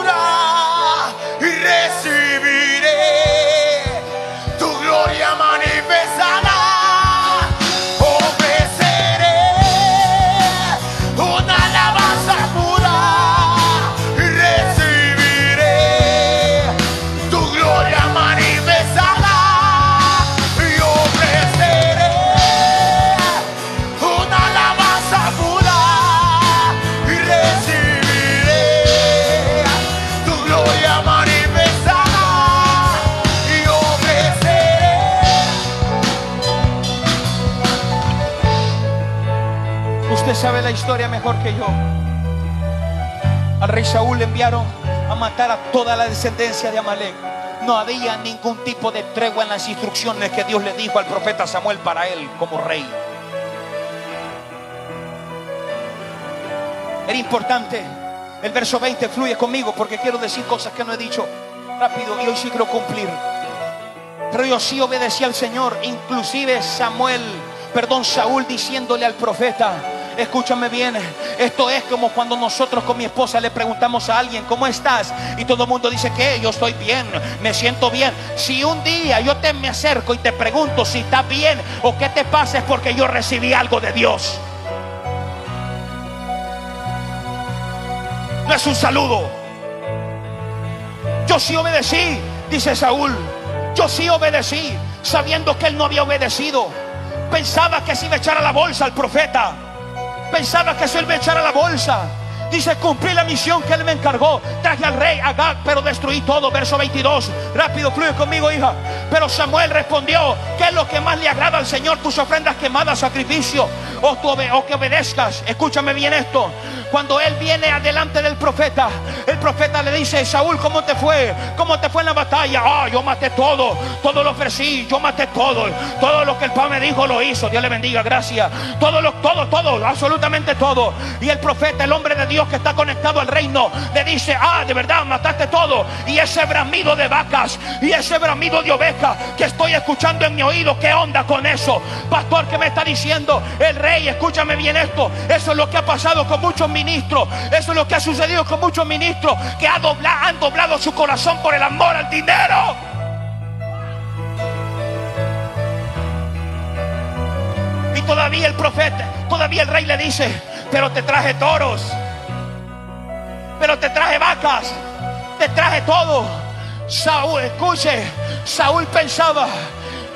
historia mejor que yo. Al rey Saúl le enviaron a matar a toda la descendencia de Amalek. No había ningún tipo de tregua en las instrucciones que Dios le dijo al profeta Samuel para él como rey. Era importante. El verso 20 fluye conmigo porque quiero decir cosas que no he dicho rápido y hoy sí quiero cumplir. Pero yo sí obedecí al Señor, inclusive Samuel, perdón, Saúl diciéndole al profeta, escúchame bien, esto es como cuando nosotros con mi esposa le preguntamos a alguien, ¿cómo estás? Y todo el mundo dice que yo estoy bien, me siento bien. Si un día yo te me acerco y te pregunto si estás bien o qué te pasa es porque yo recibí algo de Dios. No es un saludo. Yo sí obedecí, dice Saúl. Yo sí obedecí, sabiendo que él no había obedecido. Pensaba que se iba a echar a la bolsa al profeta. Pensaba que se iba a echar a la bolsa. Dice, cumplí la misión que él me encargó. Traje al rey Agag, pero destruí todo. Verso 22. Rápido, fluye conmigo, hija. Pero Samuel respondió, ¿qué es lo que más le agrada al Señor? Tus ofrendas quemadas, sacrificio, o, tu o que obedezcas. Escúchame bien esto. Cuando él viene adelante del profeta, el profeta le dice, Saúl, ¿cómo te fue? ¿Cómo te fue en la batalla? Ah, yo maté todo, todo lo ofrecí, yo maté todo, todo lo que el Padre me dijo lo hizo. Dios le bendiga, gracias. Todo lo, todo, todo, absolutamente todo. Y el profeta, el hombre de Dios que está conectado al reino, le dice, ah, de verdad mataste todo. Y ese bramido de vacas y ese bramido de ovejas que estoy escuchando en mi oído, ¿qué onda con eso? Pastor, ¿qué me está diciendo? El rey, escúchame bien esto. Eso es lo que ha pasado con muchos ministros. Eso es lo que ha sucedido con muchos ministros que ha dobla- han doblado su corazón por el amor al dinero. Y todavía el profeta, todavía el rey le dice, pero te traje toros, pero te traje vacas, te traje todo. Saúl, escuche, Saúl pensaba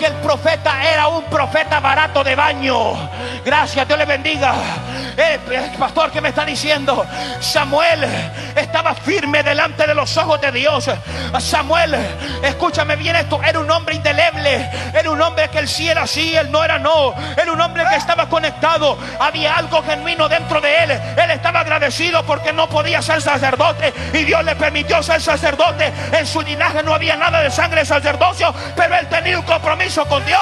que el profeta era un profeta barato de baño. Gracias, Dios le bendiga. Eh, eh, pastor, ¿qué me está diciendo? Samuel estaba firme delante de los ojos de Dios. Samuel, escúchame bien esto, era un hombre indeleble. Era un hombre que el sí era sí, el no era no. Era un hombre que estaba conectado. Había algo genuino dentro de él. Él estaba agradecido porque no podía ser sacerdote y Dios le permitió ser sacerdote. En su linaje no había nada de sangre de sacerdocio, pero él tenía un compromiso con Dios.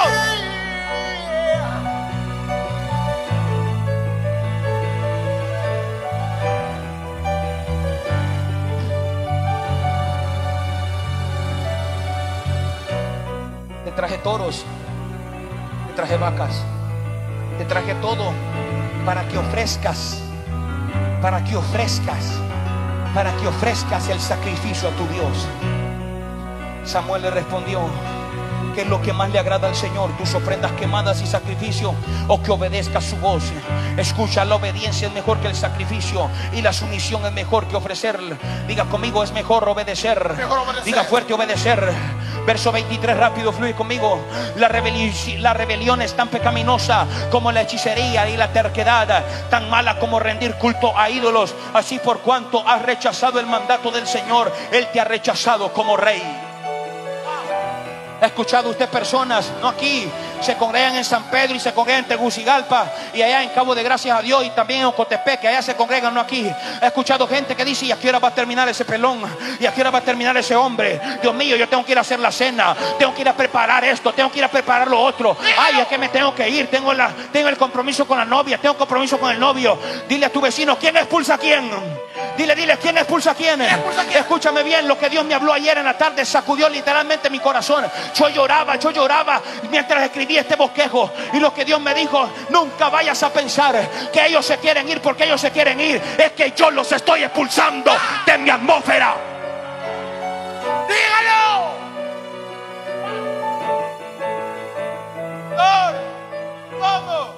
Te traje toros, te traje vacas, te traje todo para que ofrezcas, para que ofrezcas para que ofrezcas el sacrificio a tu Dios. Samuel le respondió, ¿qué es lo que más le agrada al Señor? Tus ofrendas quemadas y sacrificio o que obedezca su voz. Escucha, la obediencia es mejor que el sacrificio y la sumisión es mejor que ofrecer. Diga conmigo, es mejor obedecer. Mejor obedecer. Diga fuerte obedecer. Verso 23, rápido, fluye conmigo. La, rebeli- la rebelión es tan pecaminosa como la hechicería y la terquedad, tan mala como rendir culto a ídolos. Así por cuanto has rechazado el mandato del Señor, Él te ha rechazado como rey. ¿Ha escuchado usted personas, no aquí, se congregan en San Pedro y se congregan en Tegucigalpa y allá en Cabo de Gracias a Dios y también en Ocotepec, que allá se congregan, no aquí? He escuchado gente que dice, ¿y a qué va a terminar ese pelón? ¿Y a qué va a terminar ese hombre? Dios mío, yo tengo que ir a hacer la cena, tengo que ir a preparar esto, tengo que ir a preparar lo otro. Ay, es que me tengo que ir, tengo, la, tengo el compromiso con la novia, tengo compromiso con el novio. Dile a tu vecino, ¿quién expulsa a quién? Dile, dile, ¿quién expulsa a quién? Escúchame bien, lo que Dios me habló ayer en la tarde sacudió literalmente mi corazón. Yo lloraba, yo lloraba mientras escribía este bosquejo. Y lo que Dios me dijo, nunca vayas a pensar que ellos se quieren ir porque ellos se quieren ir. Es que yo los estoy expulsando de mi atmósfera. Dígalo. Lord, ¿Cómo?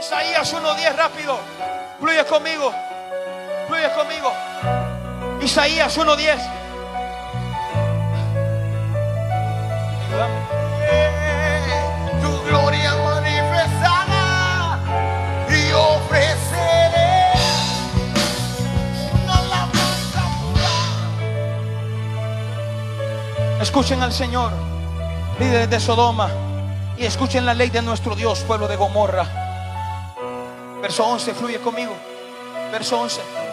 Isaías 1.10 rápido. Fluye conmigo. Fluye conmigo. Isaías 1.10. Tu gloria manifestada y ofreceré una alabanza pura. Escuchen al Señor, líderes de Sodoma, y escuchen la ley de nuestro Dios, pueblo de Gomorra. Verso 11, fluye conmigo. Verso 11.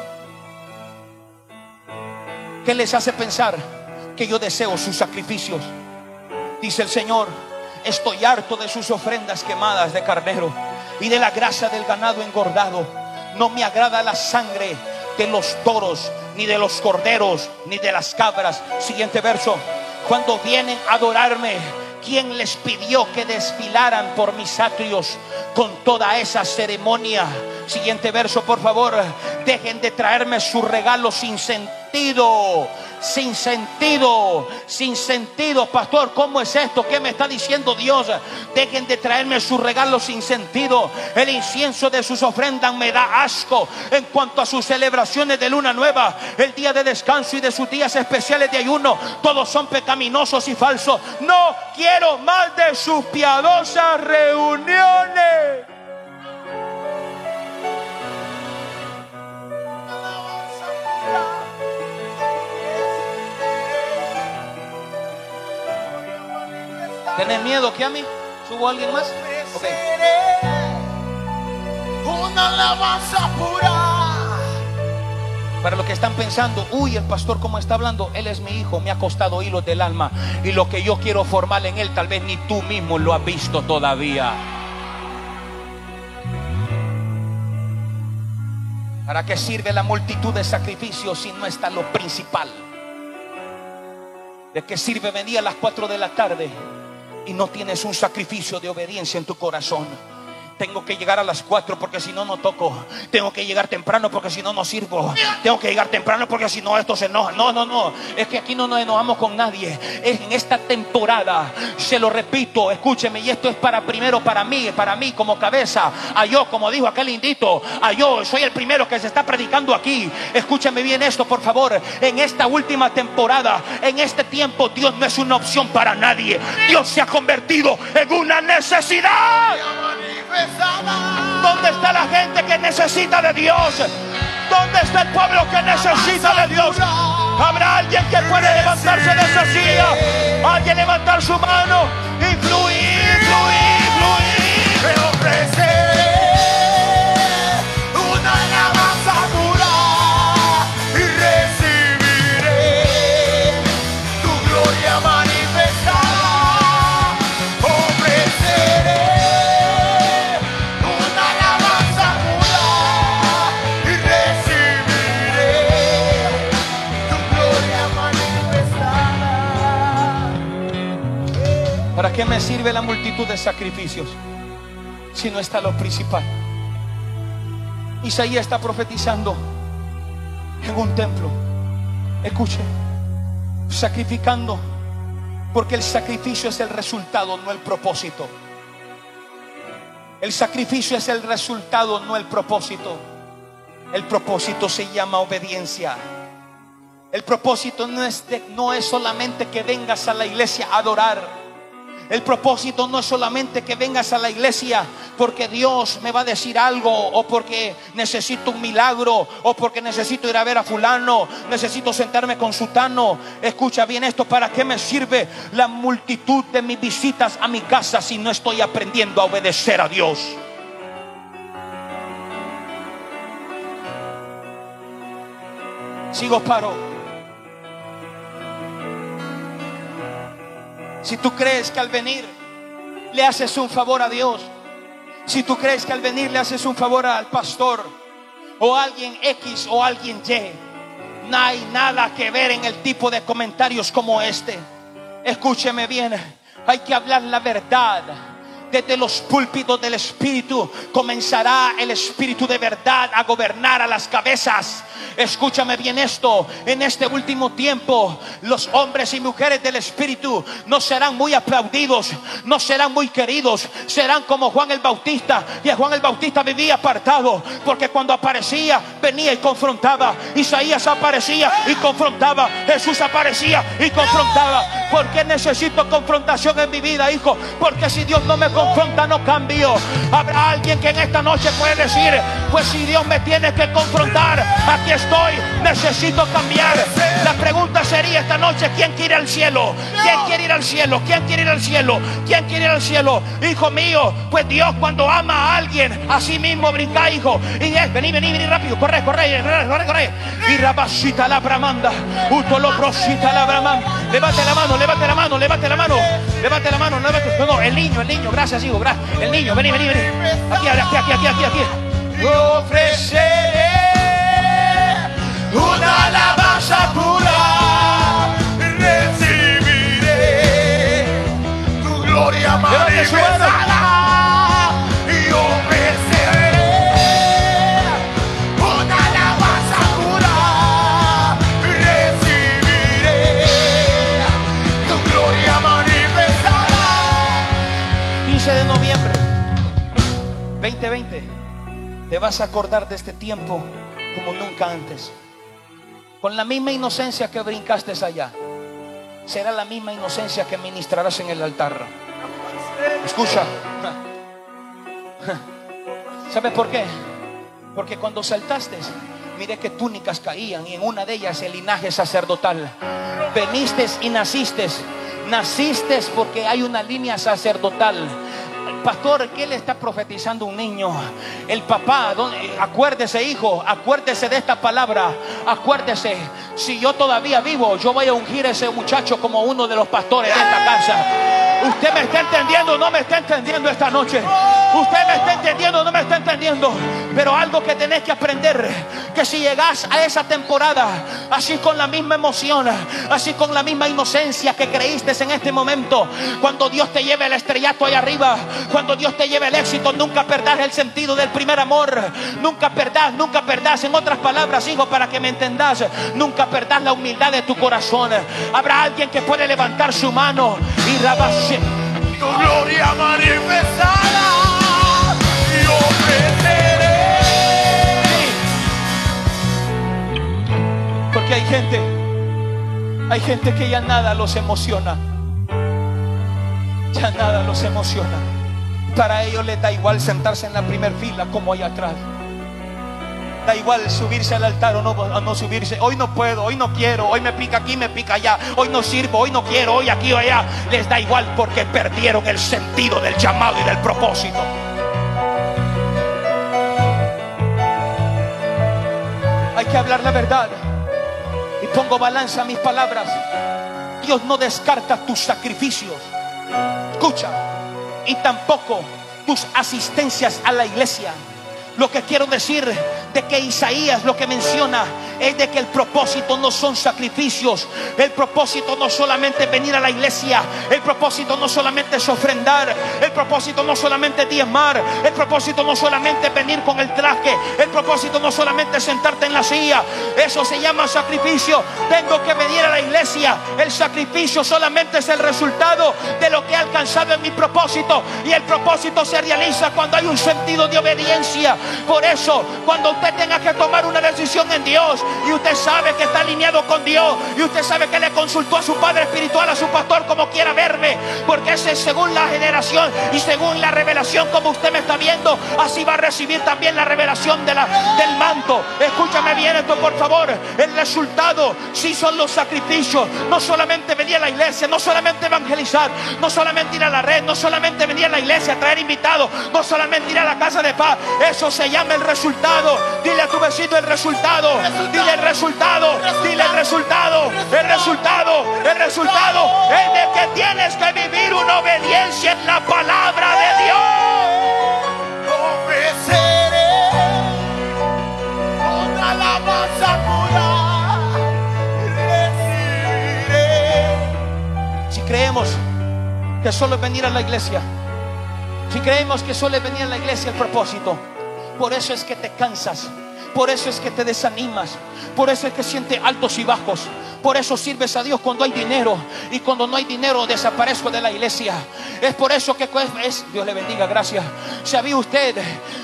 ¿Qué les hace pensar que yo deseo sus sacrificios? Dice el Señor, estoy harto de sus ofrendas quemadas de carnero y de la grasa del ganado engordado. No me agrada la sangre de los toros, ni de los corderos, ni de las cabras. Siguiente verso. Cuando vienen a adorarme, ¿quién les pidió que desfilaran por mis atrios con toda esa ceremonia? Siguiente verso, por favor. Dejen de traerme sus regalos sin sentido. Sin sentido, sin sentido, pastor. ¿Cómo es esto? ¿Qué me está diciendo Dios? Dejen de traerme sus regalos sin sentido. El incienso de sus ofrendas me da asco. En cuanto a sus celebraciones de luna nueva, el día de descanso y de sus días especiales de ayuno, todos son pecaminosos y falsos. No quiero más de sus piadosas reuniones. ¿Tenés miedo que a mí? ¿Subo a alguien más? Ok. Ofreceré una alabanza pura. Para los que están pensando, uy, el pastor cómo está hablando, él es mi hijo, me ha costado hilos del alma. Y lo que yo quiero formar en él, tal vez ni tú mismo lo has visto todavía. ¿Para qué sirve la multitud de sacrificios si no está lo principal? ¿De qué sirve venir a las 4 de la tarde y no tienes un sacrificio de obediencia en tu corazón? Tengo que llegar a las 4 porque si no, no toco. Tengo que llegar temprano porque si no, no sirvo. Tengo que llegar temprano porque si no, esto se enoja. No, no, no. Es que aquí no nos enojamos con nadie. Es en esta temporada, se lo repito, escúcheme. Y esto es para primero para mí, para mí como cabeza. A yo, como dijo aquel indito, a yo, soy el primero que se está predicando aquí. Escúcheme bien esto, por favor. En esta última temporada, en este tiempo, Dios no es una opción para nadie. Dios se ha convertido en una necesidad. ¿Dónde está la gente que necesita de Dios? ¿Dónde está el pueblo que necesita de Dios? ¿Habrá alguien que puede levantarse de esa silla? Alguien levantar su mano y fluir, fluir, ¿Para qué me sirve la multitud de sacrificios si no está lo principal? Isaías está profetizando en un templo. Escuche, sacrificando, porque el sacrificio es el resultado, no el propósito. El sacrificio es el resultado, no el propósito. El propósito se llama obediencia. El propósito no es, de- no es solamente que vengas a la iglesia a adorar. El propósito no es solamente que vengas a la iglesia porque Dios me va a decir algo o porque necesito un milagro o porque necesito ir a ver a fulano, necesito sentarme con sutano. Escucha bien esto, ¿para qué me sirve la multitud de mis visitas a mi casa si no estoy aprendiendo a obedecer a Dios? Sigo paro. Si tú crees que al venir le haces un favor a Dios, si tú crees que al venir le haces un favor al pastor o a alguien X o a alguien Y, no hay nada que ver en el tipo de comentarios como este. Escúcheme bien, hay que hablar la verdad. Desde los púlpitos del Espíritu comenzará el Espíritu de verdad a gobernar a las cabezas. Escúchame bien esto. En este último tiempo, los hombres y mujeres del Espíritu no serán muy aplaudidos, no serán muy queridos, serán como Juan el Bautista. Y a Juan el Bautista vivía apartado, porque cuando aparecía, venía y confrontaba. Isaías aparecía y confrontaba. Jesús aparecía y confrontaba. ¿Por qué necesito confrontación en mi vida, hijo? Porque si Dios no me confronta, no cambio. Habrá alguien que en esta noche puede decir, pues si Dios me tiene que confrontar, aquí estoy, necesito cambiar. La pregunta sería esta noche, ¿quién quiere ir al cielo? ¿Quién quiere ir al cielo? ¿Quién quiere ir al cielo? ¿Quién quiere ir al cielo? Hijo mío, pues Dios cuando ama a alguien, así mismo brinca, hijo. Y es, vení, vení, vení rápido, corre, corre, corre, corre, corre. Y rabasita la bramanda, utoloprosita la bramanda. Levante la mano, levante la mano, levante la mano, levante la mano, levante. No, no, el niño, el niño, gracias, hijo, gracias. El niño, vení, vení, vení. Aquí, aquí, aquí, aquí, aquí, aquí. Ofreceré una alabanza pura, recibiré tu gloria manifestada te vas a acordar de este tiempo como nunca antes. Con la misma inocencia que brincaste allá, será la misma inocencia que ministrarás en el altar. Escucha. ¿Sabes por qué? Porque cuando saltaste, miré que túnicas caían y en una de ellas el linaje sacerdotal. Veniste y naciste. Naciste porque hay una línea sacerdotal. Pastor, ¿qué le está profetizando un niño? El papá, acuérdese hijo, acuérdese de esta palabra, acuérdese, si yo todavía vivo, yo voy a ungir a ese muchacho como uno de los pastores de esta casa. Usted me está entendiendo, no me está entendiendo esta noche. Usted me está entendiendo, no me está entendiendo. Pero algo que tenés que aprender, que si llegás a esa temporada, así con la misma emoción, así con la misma inocencia que creíste en este momento, cuando Dios te lleve el estrellato ahí arriba, cuando Dios te lleve el éxito, nunca perdás el sentido del primer amor. Nunca perdás, nunca perdás. En otras palabras, hijo, para que me entendás, nunca perdás la humildad de tu corazón. Habrá alguien que puede levantar su mano y rabase. tu gloria manifestada y ofreceré Porque hay gente, hay gente que ya nada los emociona. Ya nada los emociona. Para ellos les da igual sentarse en la primera fila como allá atrás. Da igual subirse al altar o no, subirse. Hoy no puedo, hoy no quiero, hoy me pica aquí, me pica allá. Hoy no sirvo, hoy no quiero, hoy aquí o allá. Les da igual porque perdieron el sentido del llamado y del propósito. Hay que hablar la verdad. Y pongo balanza a mis palabras. Dios no descarta tus sacrificios. Escucha. Y tampoco tus asistencias a la iglesia. Lo que quiero decir de que Isaías lo que menciona es de que el propósito no son sacrificios. El propósito no solamente es venir a la iglesia. El propósito no solamente es ofrendar. El propósito no solamente es diezmar. El propósito no solamente es venir con el traje. El propósito no solamente es sentarte en la silla. Eso se llama sacrificio. Tengo que venir a la iglesia. El sacrificio solamente es el resultado de lo que he alcanzado en mi propósito. Y el propósito se realiza cuando hay un sentido de obediencia. Por eso, cuando usted tenga que tomar una decisión en Dios y usted sabe que está alineado con Dios y usted sabe que le consultó a su padre espiritual, a su pastor, como quiera verme, porque ese es según la generación y según la revelación como usted me está viendo, así va a recibir también la revelación de la, del manto. Escúchame bien esto, por favor. El resultado sí son los sacrificios, no solamente venir a la iglesia, no solamente evangelizar, no solamente ir a la red, no solamente venir a la iglesia a traer invitados, no solamente ir a la casa de paz. Eso se llama el resultado. Dile a tu vecino el resultado. Dile el resultado. Dile el resultado. El resultado. El resultado es de que tienes que vivir una obediencia en la palabra de Dios. Alabanza pura y recibiré. Si creemos que solo es venir a la iglesia, si creemos que solo es venir a la iglesia el propósito, por eso es que te cansas, por eso es que te desanimas, por eso es que sientes altos y bajos, por eso sirves a Dios cuando hay dinero y cuando no hay dinero desaparezco de la iglesia. Es por eso que es, Dios le bendiga, gracias. Sabía usted,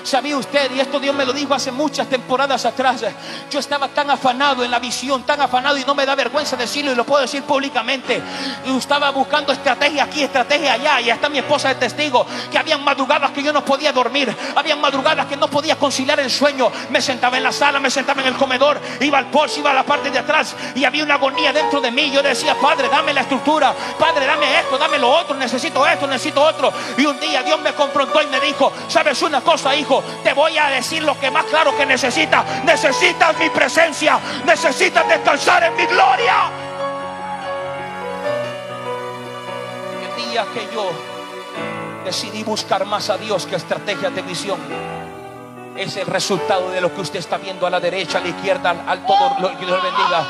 sabía usted, y esto Dios me lo dijo hace muchas temporadas atrás. Yo estaba tan afanado en la visión, tan afanado y no me da vergüenza decirlo y lo puedo decir públicamente. Y estaba buscando estrategia aquí, estrategia allá, y hasta mi esposa de testigo que habían madrugadas que yo no podía dormir, habían madrugadas que no podía conciliar el sueño. Me sentaba en la sala, me sentaba en el comedor, iba al porche, iba a la parte de atrás y había una dentro de mí. Yo decía, Padre, dame la estructura, Padre, dame esto, dame lo otro, necesito esto, necesito otro. Y un día Dios me confrontó y me dijo, sabes una cosa, hijo, te voy a decir lo que más claro que necesitas. Necesitas mi presencia, necesitas descansar en mi gloria. El día que yo decidí buscar más a Dios que estrategias de visión es el resultado de lo que usted está viendo a la derecha, a la izquierda, al, todo lo que Dios bendiga.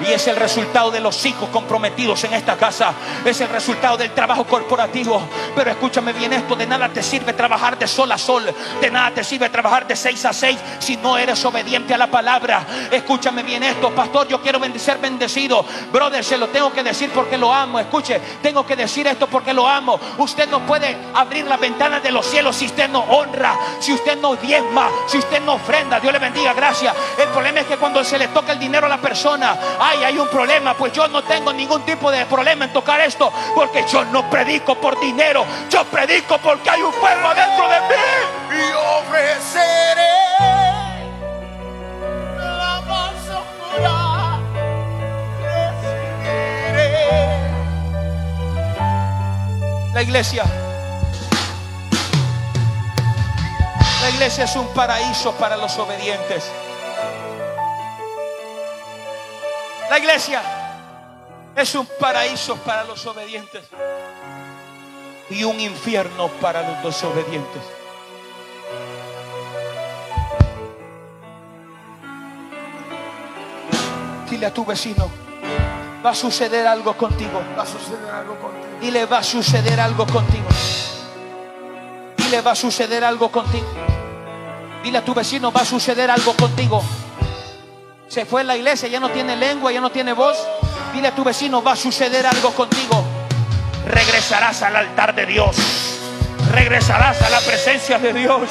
Y es el resultado de los hijos comprometidos en esta casa. Es el resultado del trabajo corporativo. Pero escúchame bien esto, de nada te sirve trabajar de sol a sol. De nada te sirve trabajar de seis a seis si no eres obediente a la palabra. Escúchame bien esto, pastor, yo quiero ser bendecido. Brother, se lo tengo que decir porque lo amo. Escuche, tengo que decir esto porque lo amo. Usted no puede abrir la ventana de los cielos si usted no honra, si usted no diezma, si usted no ofrenda. Dios le bendiga, gracias. El problema es que cuando se le toca el dinero a la persona, ay, hay un problema. Pues yo no tengo ningún tipo de problema en tocar esto, porque yo no predico por dinero, yo predico porque hay un fuego adentro de mí. y ofreceré la más oscura recibiré La iglesia. La iglesia es un paraíso para los obedientes. La iglesia es un paraíso para los obedientes y un infierno para los desobedientes. Dile a tu vecino, va a suceder algo contigo. va a suceder algo contigo Dile, va a suceder algo contigo. Dile, va a suceder algo contigo. Dile a tu vecino, va a suceder algo contigo. Se fue a la iglesia, ya no tiene lengua, ya no tiene voz. Dile a tu vecino, va a suceder algo contigo. Regresarás al altar de Dios. Regresarás a la presencia de Dios.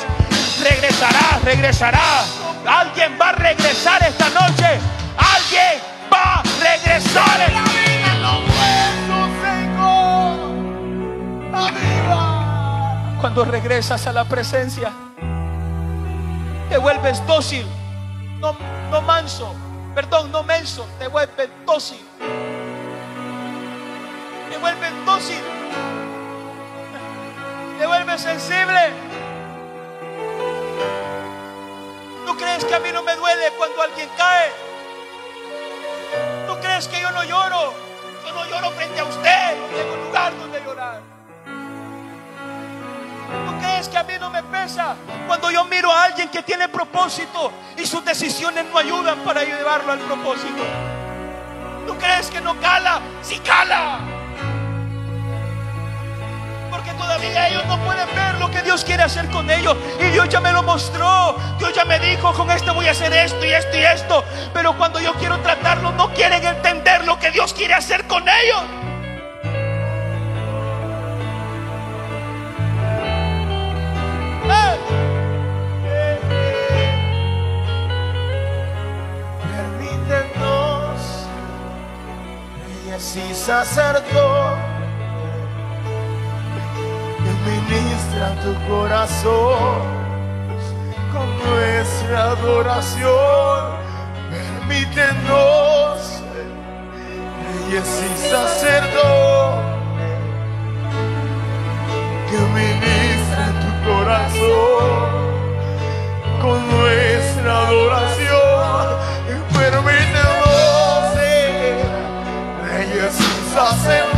Regresarás, regresarás. Alguien va a regresar esta noche. Alguien va a regresar. los Cuando regresas a la presencia, te vuelves dócil, no, no manso, perdón, no menso, te vuelves dócil. Te vuelves dócil, te vuelves sensible. ¿Tú crees que a mí no me duele cuando alguien cae? ¿Tú crees que yo no lloro? Yo no lloro frente a usted, no tengo lugar donde llorar. ¿Tú crees crees que a mí no me pesa cuando yo miro a alguien que tiene propósito y sus decisiones no ayudan para llevarlo al propósito? ¿Tú crees que no cala? Sí cala. Porque todavía ellos no pueden ver lo que Dios quiere hacer con ellos. Y Dios ya me lo mostró. Dios ya me dijo, con esto voy a hacer esto y esto y esto. Pero cuando yo quiero tratarlo, no quieren entender lo que Dios quiere hacer con ellos. Sacerdotes, que ministra tu corazón con nuestra adoración. Permítenos, reyes y sacerdotes, que ministra tu corazón con nuestra adoración. Permítenos reyes y